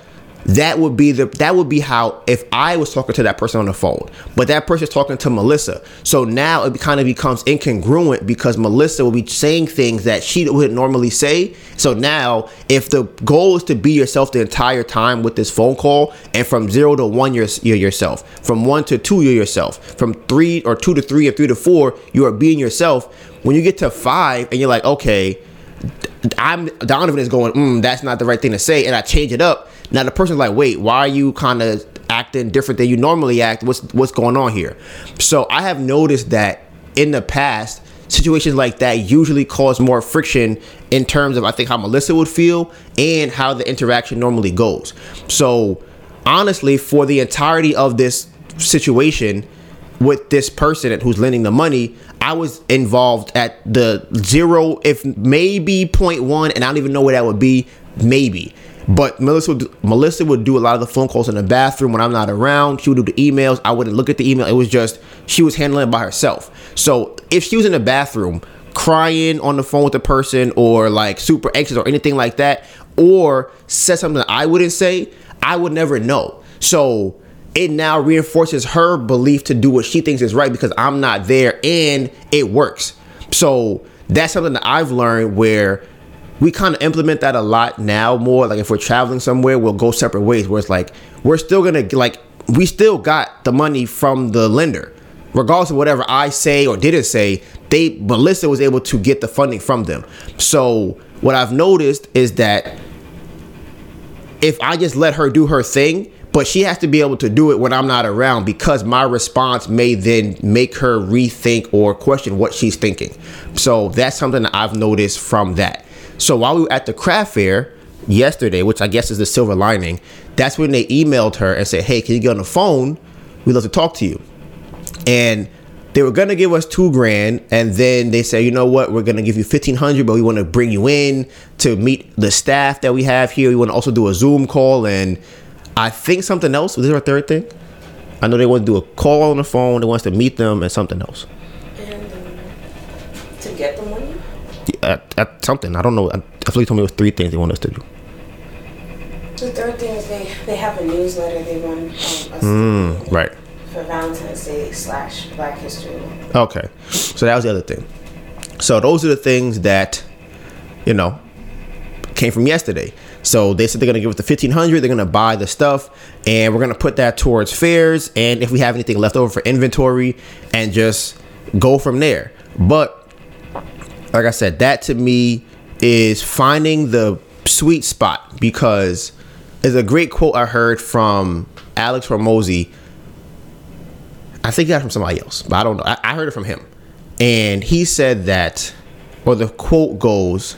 that would be the that would be how if I was talking to that person on the phone, but that person is talking to Melissa. So now it kind of becomes incongruent because Melissa will be saying things that she wouldn't normally say. So now, if the goal is to be yourself the entire time with this phone call, and from zero to one you're, you're yourself, from one to two you're yourself, from three or two to three or three to four you are being yourself. When you get to five and you're like, okay, I'm Donovan is going, mm, that's not the right thing to say, and I change it up now the person's like, wait, why are you kind of acting different than you normally act? What's what's going on here? So I have noticed that in the past, situations like that usually cause more friction in terms of I think how Melissa would feel and how the interaction normally goes. So honestly, for the entirety of this situation with this person who's lending the money, I was involved at the zero, if maybe 0.1, and I don't even know where that would be, maybe. But Melissa would, Melissa would do a lot of the phone calls in the bathroom when I'm not around. She would do the emails. I wouldn't look at the email. It was just she was handling it by herself. So if she was in the bathroom crying on the phone with a person or like super anxious or anything like that, or said something that I wouldn't say, I would never know. So it now reinforces her belief to do what she thinks is right because I'm not there and it works. So that's something that I've learned where we kind of implement that a lot now more like if we're traveling somewhere we'll go separate ways where it's like we're still gonna like we still got the money from the lender. Regardless of whatever i say or didn't say they melissa was able to get the funding from them. So what i've noticed is that if i just let her do her thing but she has to be able to do it when i'm not around because my response may then make her rethink or question what she's thinking. So that's something that i've noticed from that so while we were at the craft fair yesterday, which I guess is the silver lining, that's when they emailed her and said, "Hey, can you get on the phone? We'd love to talk to you." And they were gonna give us two grand, and then they said, "You know what? We're gonna give you fifteen hundred, but we want to bring you in to meet the staff that we have here. We want to also do a Zoom call, and I think something else. Was there a third thing? I know they want to do a call on the phone. They want us to meet them and something else. And um, to get the money at, at something. I don't know. I, I feel like told me it was three things they want us to do. The third thing is they, they have a newsletter they want um, us mm, right for Valentine's Day slash Black History. Okay, so that was the other thing. So those are the things that you know came from yesterday. So they said they're gonna give us the fifteen hundred. They're gonna buy the stuff, and we're gonna put that towards fares. And if we have anything left over for inventory, and just go from there. But like I said, that to me is finding the sweet spot because there's a great quote I heard from Alex Hormozi. I think he got from somebody else, but I don't know. I, I heard it from him. And he said that, or the quote goes,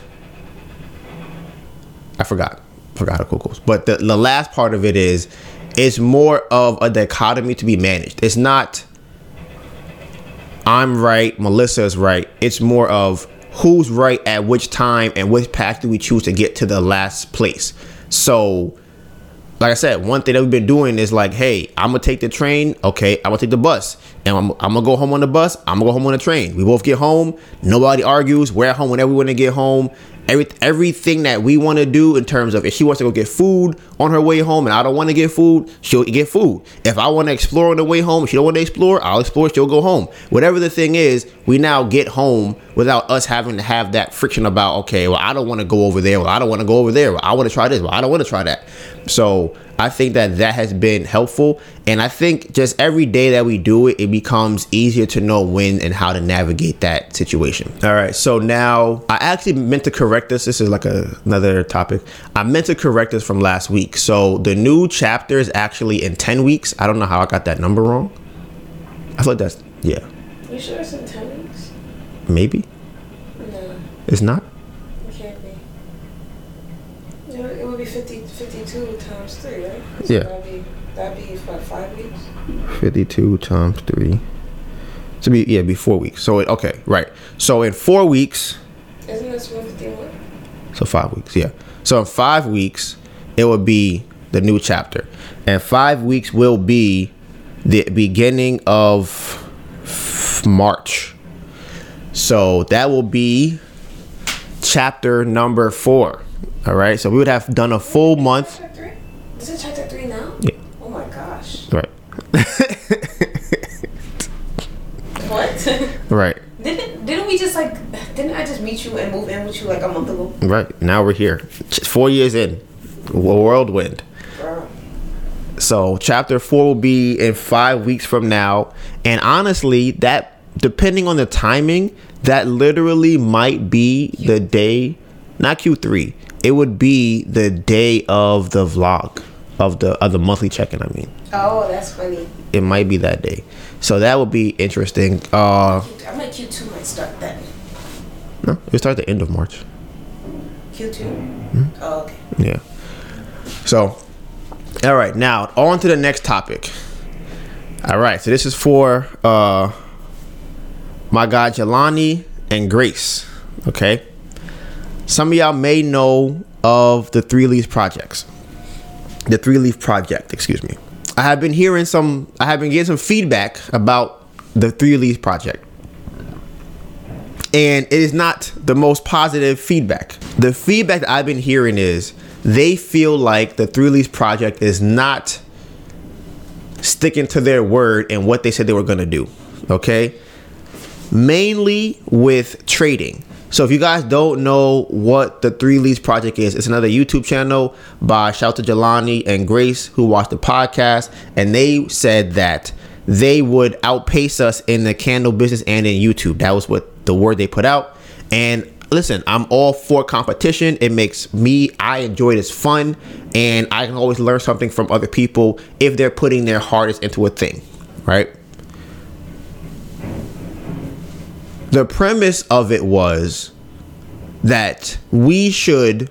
I forgot. Forgot how quote goes. But the, the last part of it is, it's more of a dichotomy to be managed. It's not, I'm right, Melissa is right. It's more of, who's right at which time and which path do we choose to get to the last place. So like I said, one thing that we've been doing is like, hey, I'm gonna take the train. Okay, I'm gonna take the bus, and I'm, I'm gonna go home on the bus. I'm gonna go home on the train. We both get home. Nobody argues. We're at home whenever we want to get home. Every everything that we want to do in terms of if she wants to go get food on her way home and I don't want to get food, she'll get food. If I want to explore on the way home, she don't want to explore, I'll explore. She'll go home. Whatever the thing is, we now get home without us having to have that friction about okay, well I don't want to go over there. Well I don't want to go over there. Well, I want to try this. Well I don't want to try that. So I think that that has been helpful, and I think just every day that we do it, it becomes easier to know when and how to navigate that situation. All right, so now I actually meant to correct this. This is like a, another topic. I meant to correct this from last week. So the new chapter is actually in ten weeks. I don't know how I got that number wrong. I feel like that's yeah, You sure it's in 10 weeks? maybe No, it's not. it can't be. It would be 50, 52 times 3, right? Yeah. That'd be, that'd be, what, 5 weeks? 52 times 3 to be yeah be four weeks so it, okay right so in four weeks Isn't this 151? so five weeks yeah so in five weeks it will be the new chapter and five weeks will be the beginning of march so that will be chapter number four all right so we would have done a full month Chapter 3? Is it chapter 3 now? Yeah. Oh my gosh. right [LAUGHS] What? right didn't, didn't we just like, didn't I just meet you and move in with you like a month ago? right now we're here four years in whirlwind So chapter four will be in five weeks from now, and honestly, that depending on the timing, that literally might be the day, not Q three. It would be the day of the vlog of the of the monthly check-in. I mean, Oh, that's funny. it might be that day. So that would be interesting. Uh, I might Q2 might start then. no, it start at the end of March. Q2? Oh, okay. Yeah. So, all right, now on to the next topic. All right, so this is for uh my guy Jelani and Grace. Okay. Some of y'all may know of the Three Leaves projects. The Three Leaf Project, excuse me. I have been hearing some I have been getting some feedback about the Three Leaves Project and it is not the most positive feedback. The feedback that I've been hearing is they feel like the Three Leaves Project is not sticking to their word and what they said they were going to do. Okay, mainly with trading. So if you guys don't know what the Three Leaves Project is, it's another YouTube channel by shout to Jelani and Grace who watched the podcast, and they said that they would outpace us in the candle business and in YouTube. That was what the word they put out. And listen, I'm all for competition. It makes me I enjoy it. It's fun, and I can always learn something from other people if they're putting their hardest into a thing, right? the premise of it was that we should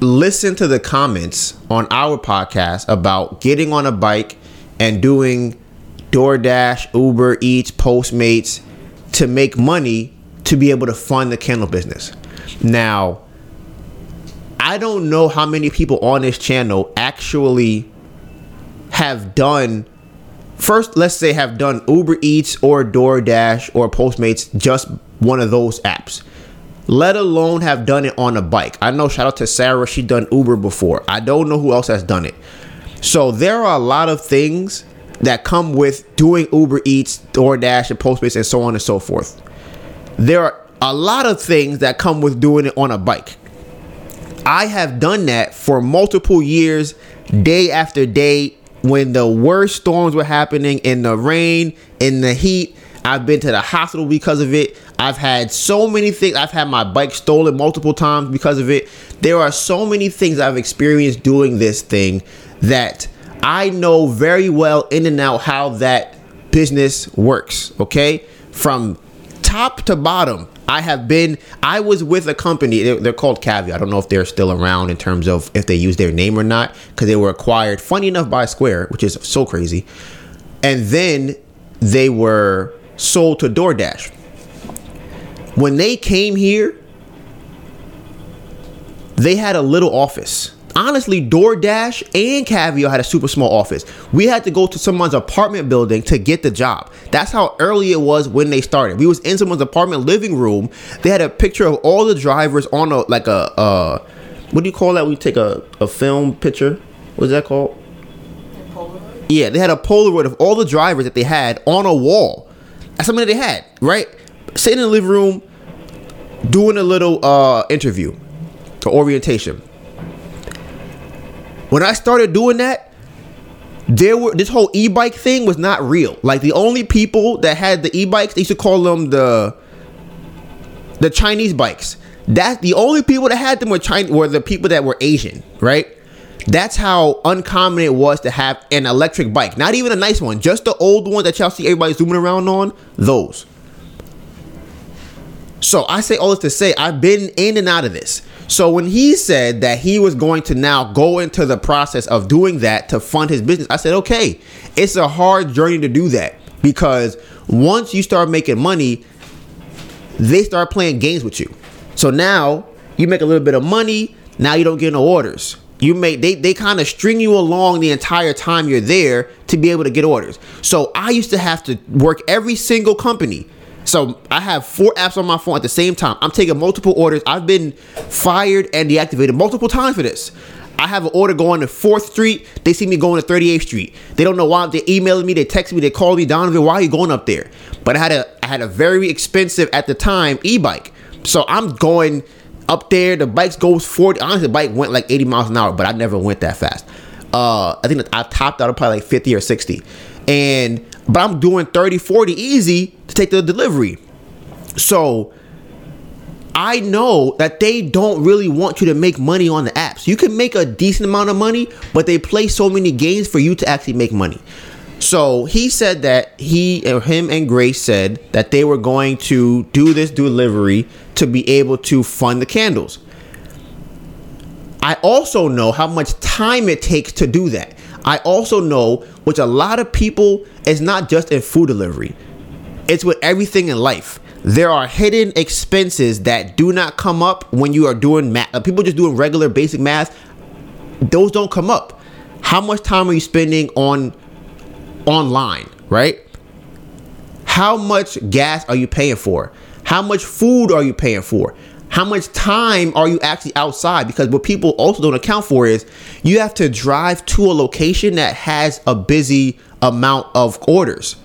listen to the comments on our podcast about getting on a bike and doing DoorDash, Uber Eats, Postmates to make money to be able to fund the candle business. Now, I don't know how many people on this channel actually have done first let's say have done Uber Eats or DoorDash or Postmates just one of those apps let alone have done it on a bike. I know shout out to Sarah she done Uber before. I don't know who else has done it. So there are a lot of things that come with doing Uber Eats DoorDash and Postmates and so on and so forth there are a lot of things that come with doing it on a bike I have done that for multiple years, day after day, when the worst storms were happening in the rain, in the heat. I've been to the hospital because of it. I've had so many things. I've had my bike stolen multiple times because of it. There are so many things I've experienced doing this thing that I know very well in and out how that business works. Okay. From top to bottom, I have been. I was with a company. They're, called Caviar. I don't know if they're still around in terms of if they use their name or not, because they were acquired. Funny enough, by Square, which is so crazy. And then they were sold to DoorDash. When they came here, they had a little office. Honestly, DoorDash and Caviar had a super small office. We had to go to someone's apartment building to get the job. That's how early it was when they started. We was in someone's apartment living room. They had a picture of all the drivers on a like a uh, what do you call that? We take a, a film picture. What's that called? Yeah, they had a Polaroid of all the drivers that they had on a wall. That's something that they had, right? Sitting in the living room, doing a little uh, interview or orientation. When I started doing that, there were this whole e-bike thing was not real. Like the only people that had the e-bikes, they used to call them the the Chinese bikes. That the only people that had them were China were the people that were Asian, right? That's how uncommon it was to have an electric bike. Not even a nice one, just the old one that y'all see everybody zooming around on. Those. So I say all this to say I've been in and out of this. So when he said that he was going to now go into the process of doing that to fund his business, I said, okay, it's a hard journey to do that because once you start making money, they start playing games with you. So now you make a little bit of money, now you don't get no orders. You make they they kind of string you along the entire time you're there to be able to get orders. So I used to have to work every single company. So I have four apps on my phone at the same time. I'm taking multiple orders. I've been fired and deactivated multiple times for this. I have an order going to 4th Street. They see me going to 38th Street. They don't know why they're emailing me, they text me, they call me, Donovan, why are you going up there? But I had a I had a very expensive at the time e-bike. So I'm going up there. The bike goes 40. Honestly, the bike went like 80 miles an hour, but I never went that fast. Uh, I think I topped out at probably like 50 or 60. And but I'm doing 30, 40 easy to take the delivery. So I know that they don't really want you to make money on the apps. You can make a decent amount of money, but they play so many games for you to actually make money. So he said that he or him and Grace said that they were going to do this delivery to be able to fund the candles. I also know how much time it takes to do that. I also know, which a lot of people, is not just in food delivery, it's with everything in life. There are hidden expenses that do not come up when you are doing math. Uh, people just doing regular basic math, those don't come up. How much time are you spending on online, right? How much gas are you paying for? How much food are you paying for? How much time are you actually outside? Because what people also don't account for is you have to drive to a location that has a busy amount of orders.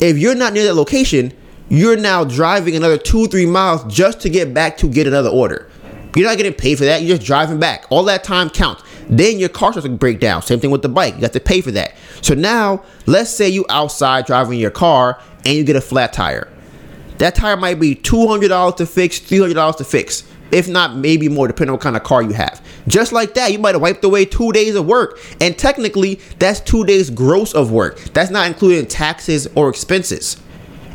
If you're not near that location, you're now driving another two, three miles just to get back to get another order. You're not getting paid for that. You're just driving back. All that time counts. Then your car starts to break down. Same thing with the bike. You got to pay for that. So now, let's say you outside driving your car and you get a flat tire. That tire might be $200 to fix, $300 to fix. If not, maybe more, depending on what kind of car you have. Just like that, you might have wiped away two days of work. And technically, that's two days gross of work. That's not including taxes or expenses.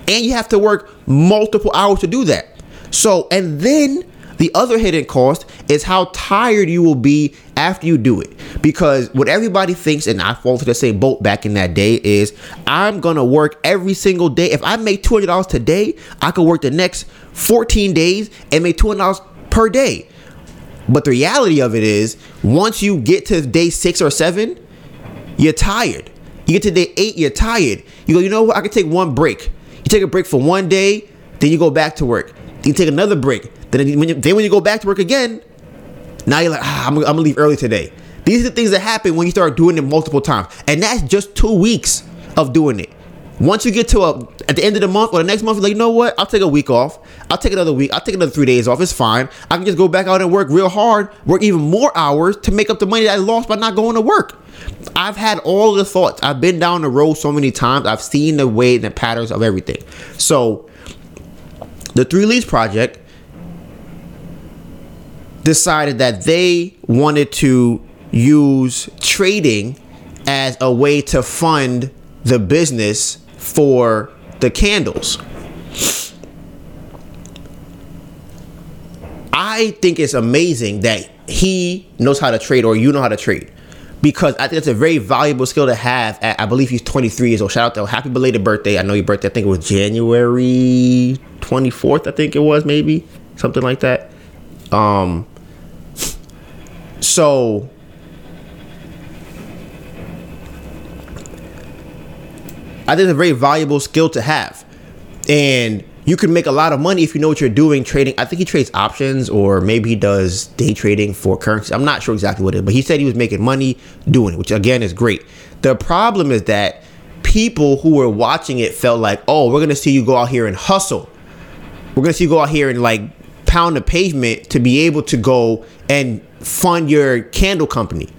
And you have to work multiple hours to do that. So, and then the other hidden cost is how tired you will be after you do it. Because what everybody thinks, and I fall to the same boat back in that day, is I'm gonna work every single day. If I make $200 today, I could work the next 14 days and make $200 per day. But the reality of it is, once you get to day six or seven, you're tired. You get to day eight, you're tired. You go, you know what? I can take one break. You take a break for one day, then you go back to work. You take another break. Then when you, then when you go back to work again, now you're like, ah, I'm, I'm gonna leave early today. These are the things that happen when you start doing it multiple times, and that's just two weeks of doing it. Once you get to a at the end of the month or the next month, you're like, you know what? I'll take a week off. I'll take another week. I'll take another three days off. It's fine. I can just go back out and work real hard, work even more hours to make up the money that I lost by not going to work. I've had all the thoughts. I've been down the road so many times. I've seen the way and the patterns of everything. So the Three Leaves Project decided that they wanted to use trading as a way to fund the business for the candles. I think it's amazing that he knows how to trade or you know how to trade because I think it's a very valuable skill to have. At, I believe he's 23 years old. Shout out to happy belated birthday. I know your birthday. I think it was January 24th. I think it was maybe something like that. Um, So I think it's a very valuable skill to have. And you can make a lot of money if you know what you're doing trading. I think he trades options or maybe he does day trading for currency. I'm not sure exactly what it is, but he said he was making money doing it, which again is great. The problem is that people who were watching it felt like, oh, we're going to see you go out here and hustle. We're going to see you go out here and like pound the pavement to be able to go and fund your candle company.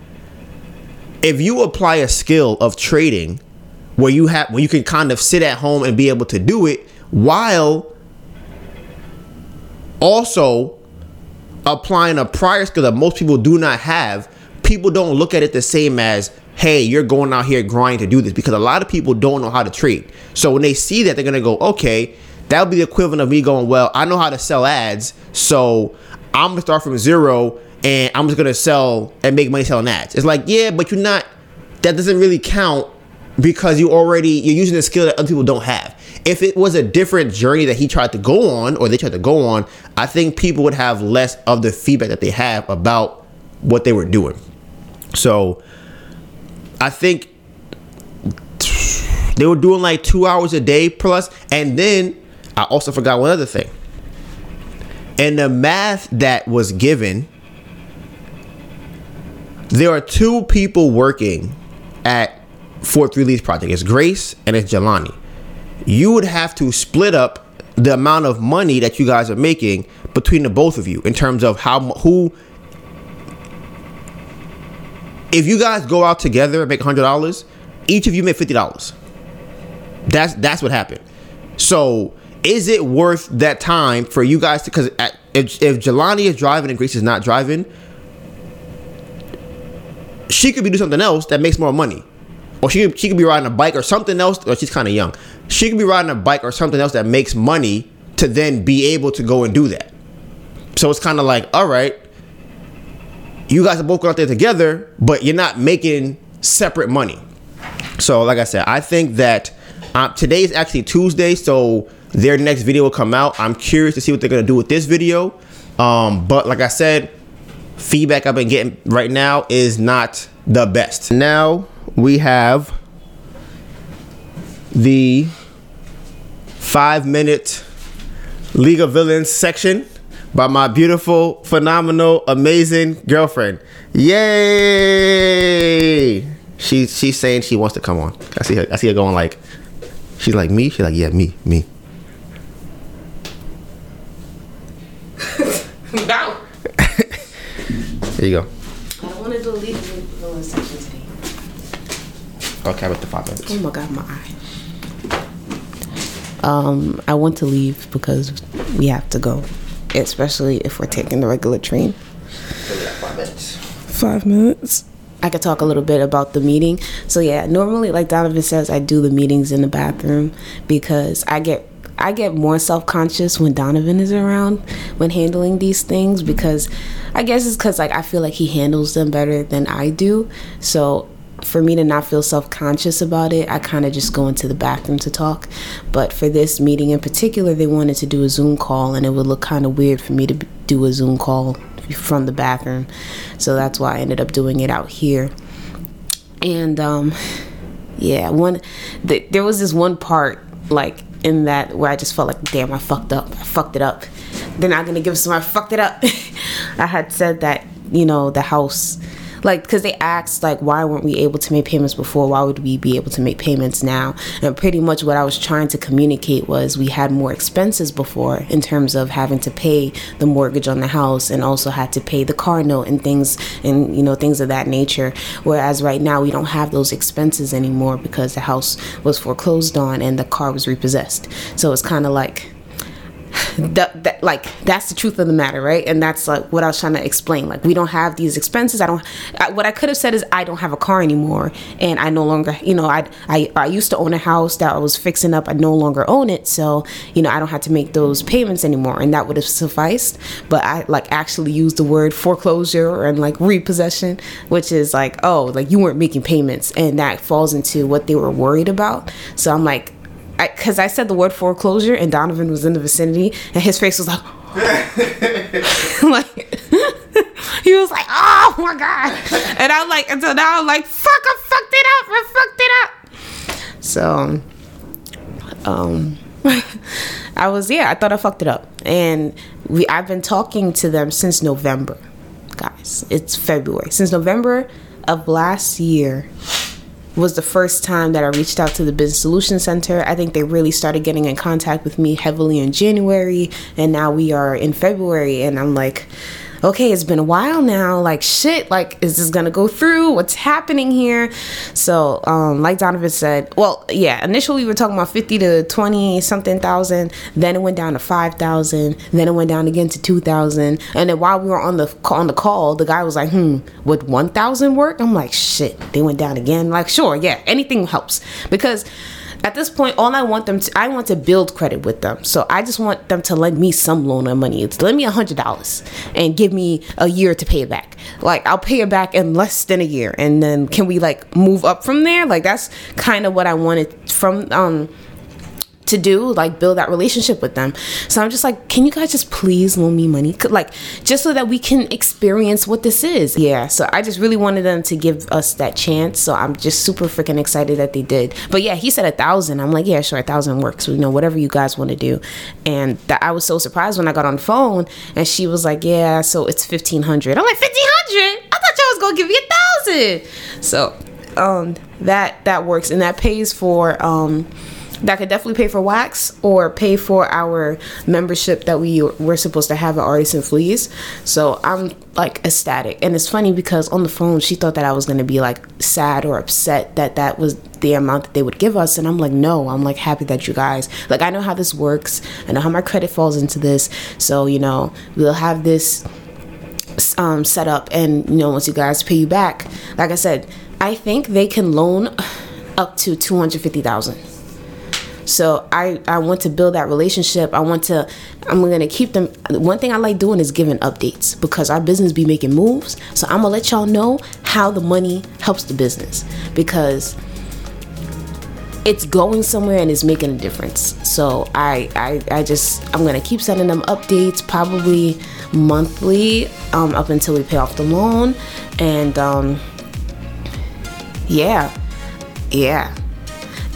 If you apply a skill of trading where you have where you can kind of sit at home and be able to do it while also applying a prior skill that most people do not have, people don't look at it the same as, hey, you're going out here grinding to do this because a lot of people don't know how to trade. So when they see that, they're gonna go, okay, that would be the equivalent of me going, well, I know how to sell ads, so I'm gonna start from zero and I'm just gonna sell and make money selling ads. It's like, yeah, but you're not. That doesn't really count because you already you're using a skill that other people don't have. If it was a different journey that he tried to go on or they tried to go on, I think people would have less of the feedback that they have about what they were doing. So I think they were doing like two hours a day plus, and then I also forgot one other thing. And the math that was given, there are two people working at Fort Three Leaves Project. It's Grace and it's Jelani. You would have to split up the amount of money that you guys are making between the both of you in terms of how who. If you guys go out together and make hundred dollars, each of you make fifty dollars. That's that's what happened. So is it worth that time for you guys to? Because if if Jelani is driving and Grace is not driving, she could be doing something else that makes more money or she could, she could be riding a bike or something else. Or she's kind of young. She could be riding a bike or something else that makes money to then be able to go and do that. So it's kind of like, all right, you guys are both out there together, but you're not making separate money. So, like I said, I think that um, today is actually Tuesday, so their next video will come out. I'm curious to see what they're gonna do with this video. Um, but like I said, feedback I've been getting right now is not the best. Now we have the five minute League of Villains section by my beautiful, phenomenal, amazing girlfriend. Yay! She she's saying she wants to come on. I see her. I see her going like, she's like me. She's like yeah, me, me. [LAUGHS] no. There [LAUGHS] you go. I want to do League of Villains section today. Okay, with the five minutes. Oh my god, my eye. Um, I want to leave because we have to go, especially if we're taking the regular train. Five minutes. Five minutes. I could talk a little bit about the meeting. So yeah, normally, like Donovan says, I do the meetings in the bathroom because I get I get more self conscious when Donovan is around when handling these things because I guess it's because like I feel like he handles them better than I do. So for me to not feel self conscious about it, I kind of just go into the bathroom to talk. But for this meeting in particular, they wanted to do a Zoom call, and it would look kind of weird for me to do a Zoom call from the bathroom. So that's why I ended up doing it out here. And um, yeah, one th- there was this one part like in that where I just felt like, damn, I fucked up. I fucked it up. They're not gonna give some. I fucked it up. [LAUGHS] I had said that you know the house like because they asked like why weren't we able to make payments before? Why would we be able to make payments now? And pretty much what i was trying to communicate was we had more expenses before in terms of having to pay the mortgage on the house and also had to pay the car note and things and you know things of that nature. Whereas right now we don't have those expenses anymore because the house was foreclosed on and the car was repossessed. So it's kind of like that, that like that's the truth of the matter right? And that's like what i was trying to explain. Like we don't have these expenses. I don't I, what i could have said is i don't have a car anymore. And i no longer you know I, I i used to own a house that i was fixing up. I no longer own it. So you know i don't have to make those payments anymore. And that would have sufficed. But i like actually used the word foreclosure and like repossession which is like oh like you weren't making payments. And that falls into what they were worried about. So i'm like because I, I, said the word foreclosure and Donovan was in the vicinity and his face was like, [LAUGHS] [LAUGHS] like [LAUGHS] he was like, oh my god, and I'm like, until now I'm like, fuck, I fucked it up, I fucked it up. So, um, I was yeah, I thought I fucked it up, and we I've been talking to them since November, guys. It's February since November of last year was the first time that I reached out to the Business Solution Center. I think they really started getting in contact with me heavily in January, and now we are in February, and I'm like, okay, it's been a while now. Like, shit, like, is this gonna go through? What's happening here? So, um, like Donovan said, well, yeah, initially we were talking about 50 to 20 something thousand, then it went down to 5,000, then it went down again to 2,000. And then while we were on the on the call, the guy was like, hmm, would 1,000 work? I'm like, shit, they went down again. Like, sure, yeah, anything helps. Because at this point all i want them to i want to build credit with them. So i just want them to lend me some loan of money. It's lend me a hundred dollars and give me a year to pay it back. Like i'll pay it back in less than a year. And then can we like move up from there? Like that's kind of what i wanted from um to do like build that relationship with them. So i'm just like can you guys just please loan me money? Like just so that we can experience what this is. Yeah. So i just really wanted them to give us that chance. So i'm just super freaking excited that they did. But yeah he said a thousand. I'm like yeah sure a thousand works. You know whatever you guys want to do. And that i was so surprised when i got on the phone and she was like yeah so it's 1500 i'm like 1500 i thought y'all was gonna give me a thousand. So um that that works. And that pays for um that could definitely pay for wax or pay for our membership that we were supposed to have at Artists Fleas. So I'm like ecstatic. And it's funny because on the phone, she thought that I was going to be like sad or upset that that was the amount that they would give us. And I'm like, no, I'm like happy that you guys, like, I know how this works. I know how my credit falls into this. So, you know, we'll have this um, set up. And, you know, once you guys pay you back, like I said, I think they can loan up to 250,000 so I I want to build that relationship. I want to I'm gonna keep them. One thing I like doing is giving updates because our business be making moves. So I'm gonna let y'all know how the money helps the business because it's going somewhere and it's making a difference. So I I, I just I'm gonna keep sending them updates probably monthly um, up until we pay off the loan and um, yeah yeah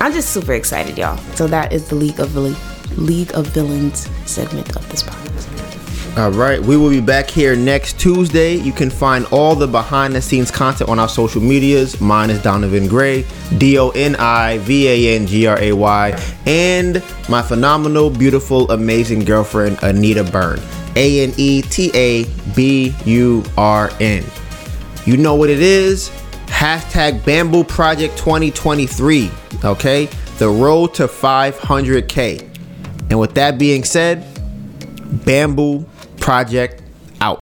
I'm just super excited, y'all. So that is the League of Villains, League of Villains segment of this podcast. All right, we will be back here next Tuesday. You can find all the behind the scenes content on our social medias. Mine is Donovan Gray, D O N I V A N G R A Y, and my phenomenal, beautiful, amazing girlfriend, Anita Byrne, A N E T A B U R N. You know what it is? Hashtag Bamboo Project 2023. Okay? The road to 500K. And with that being said, Bamboo Project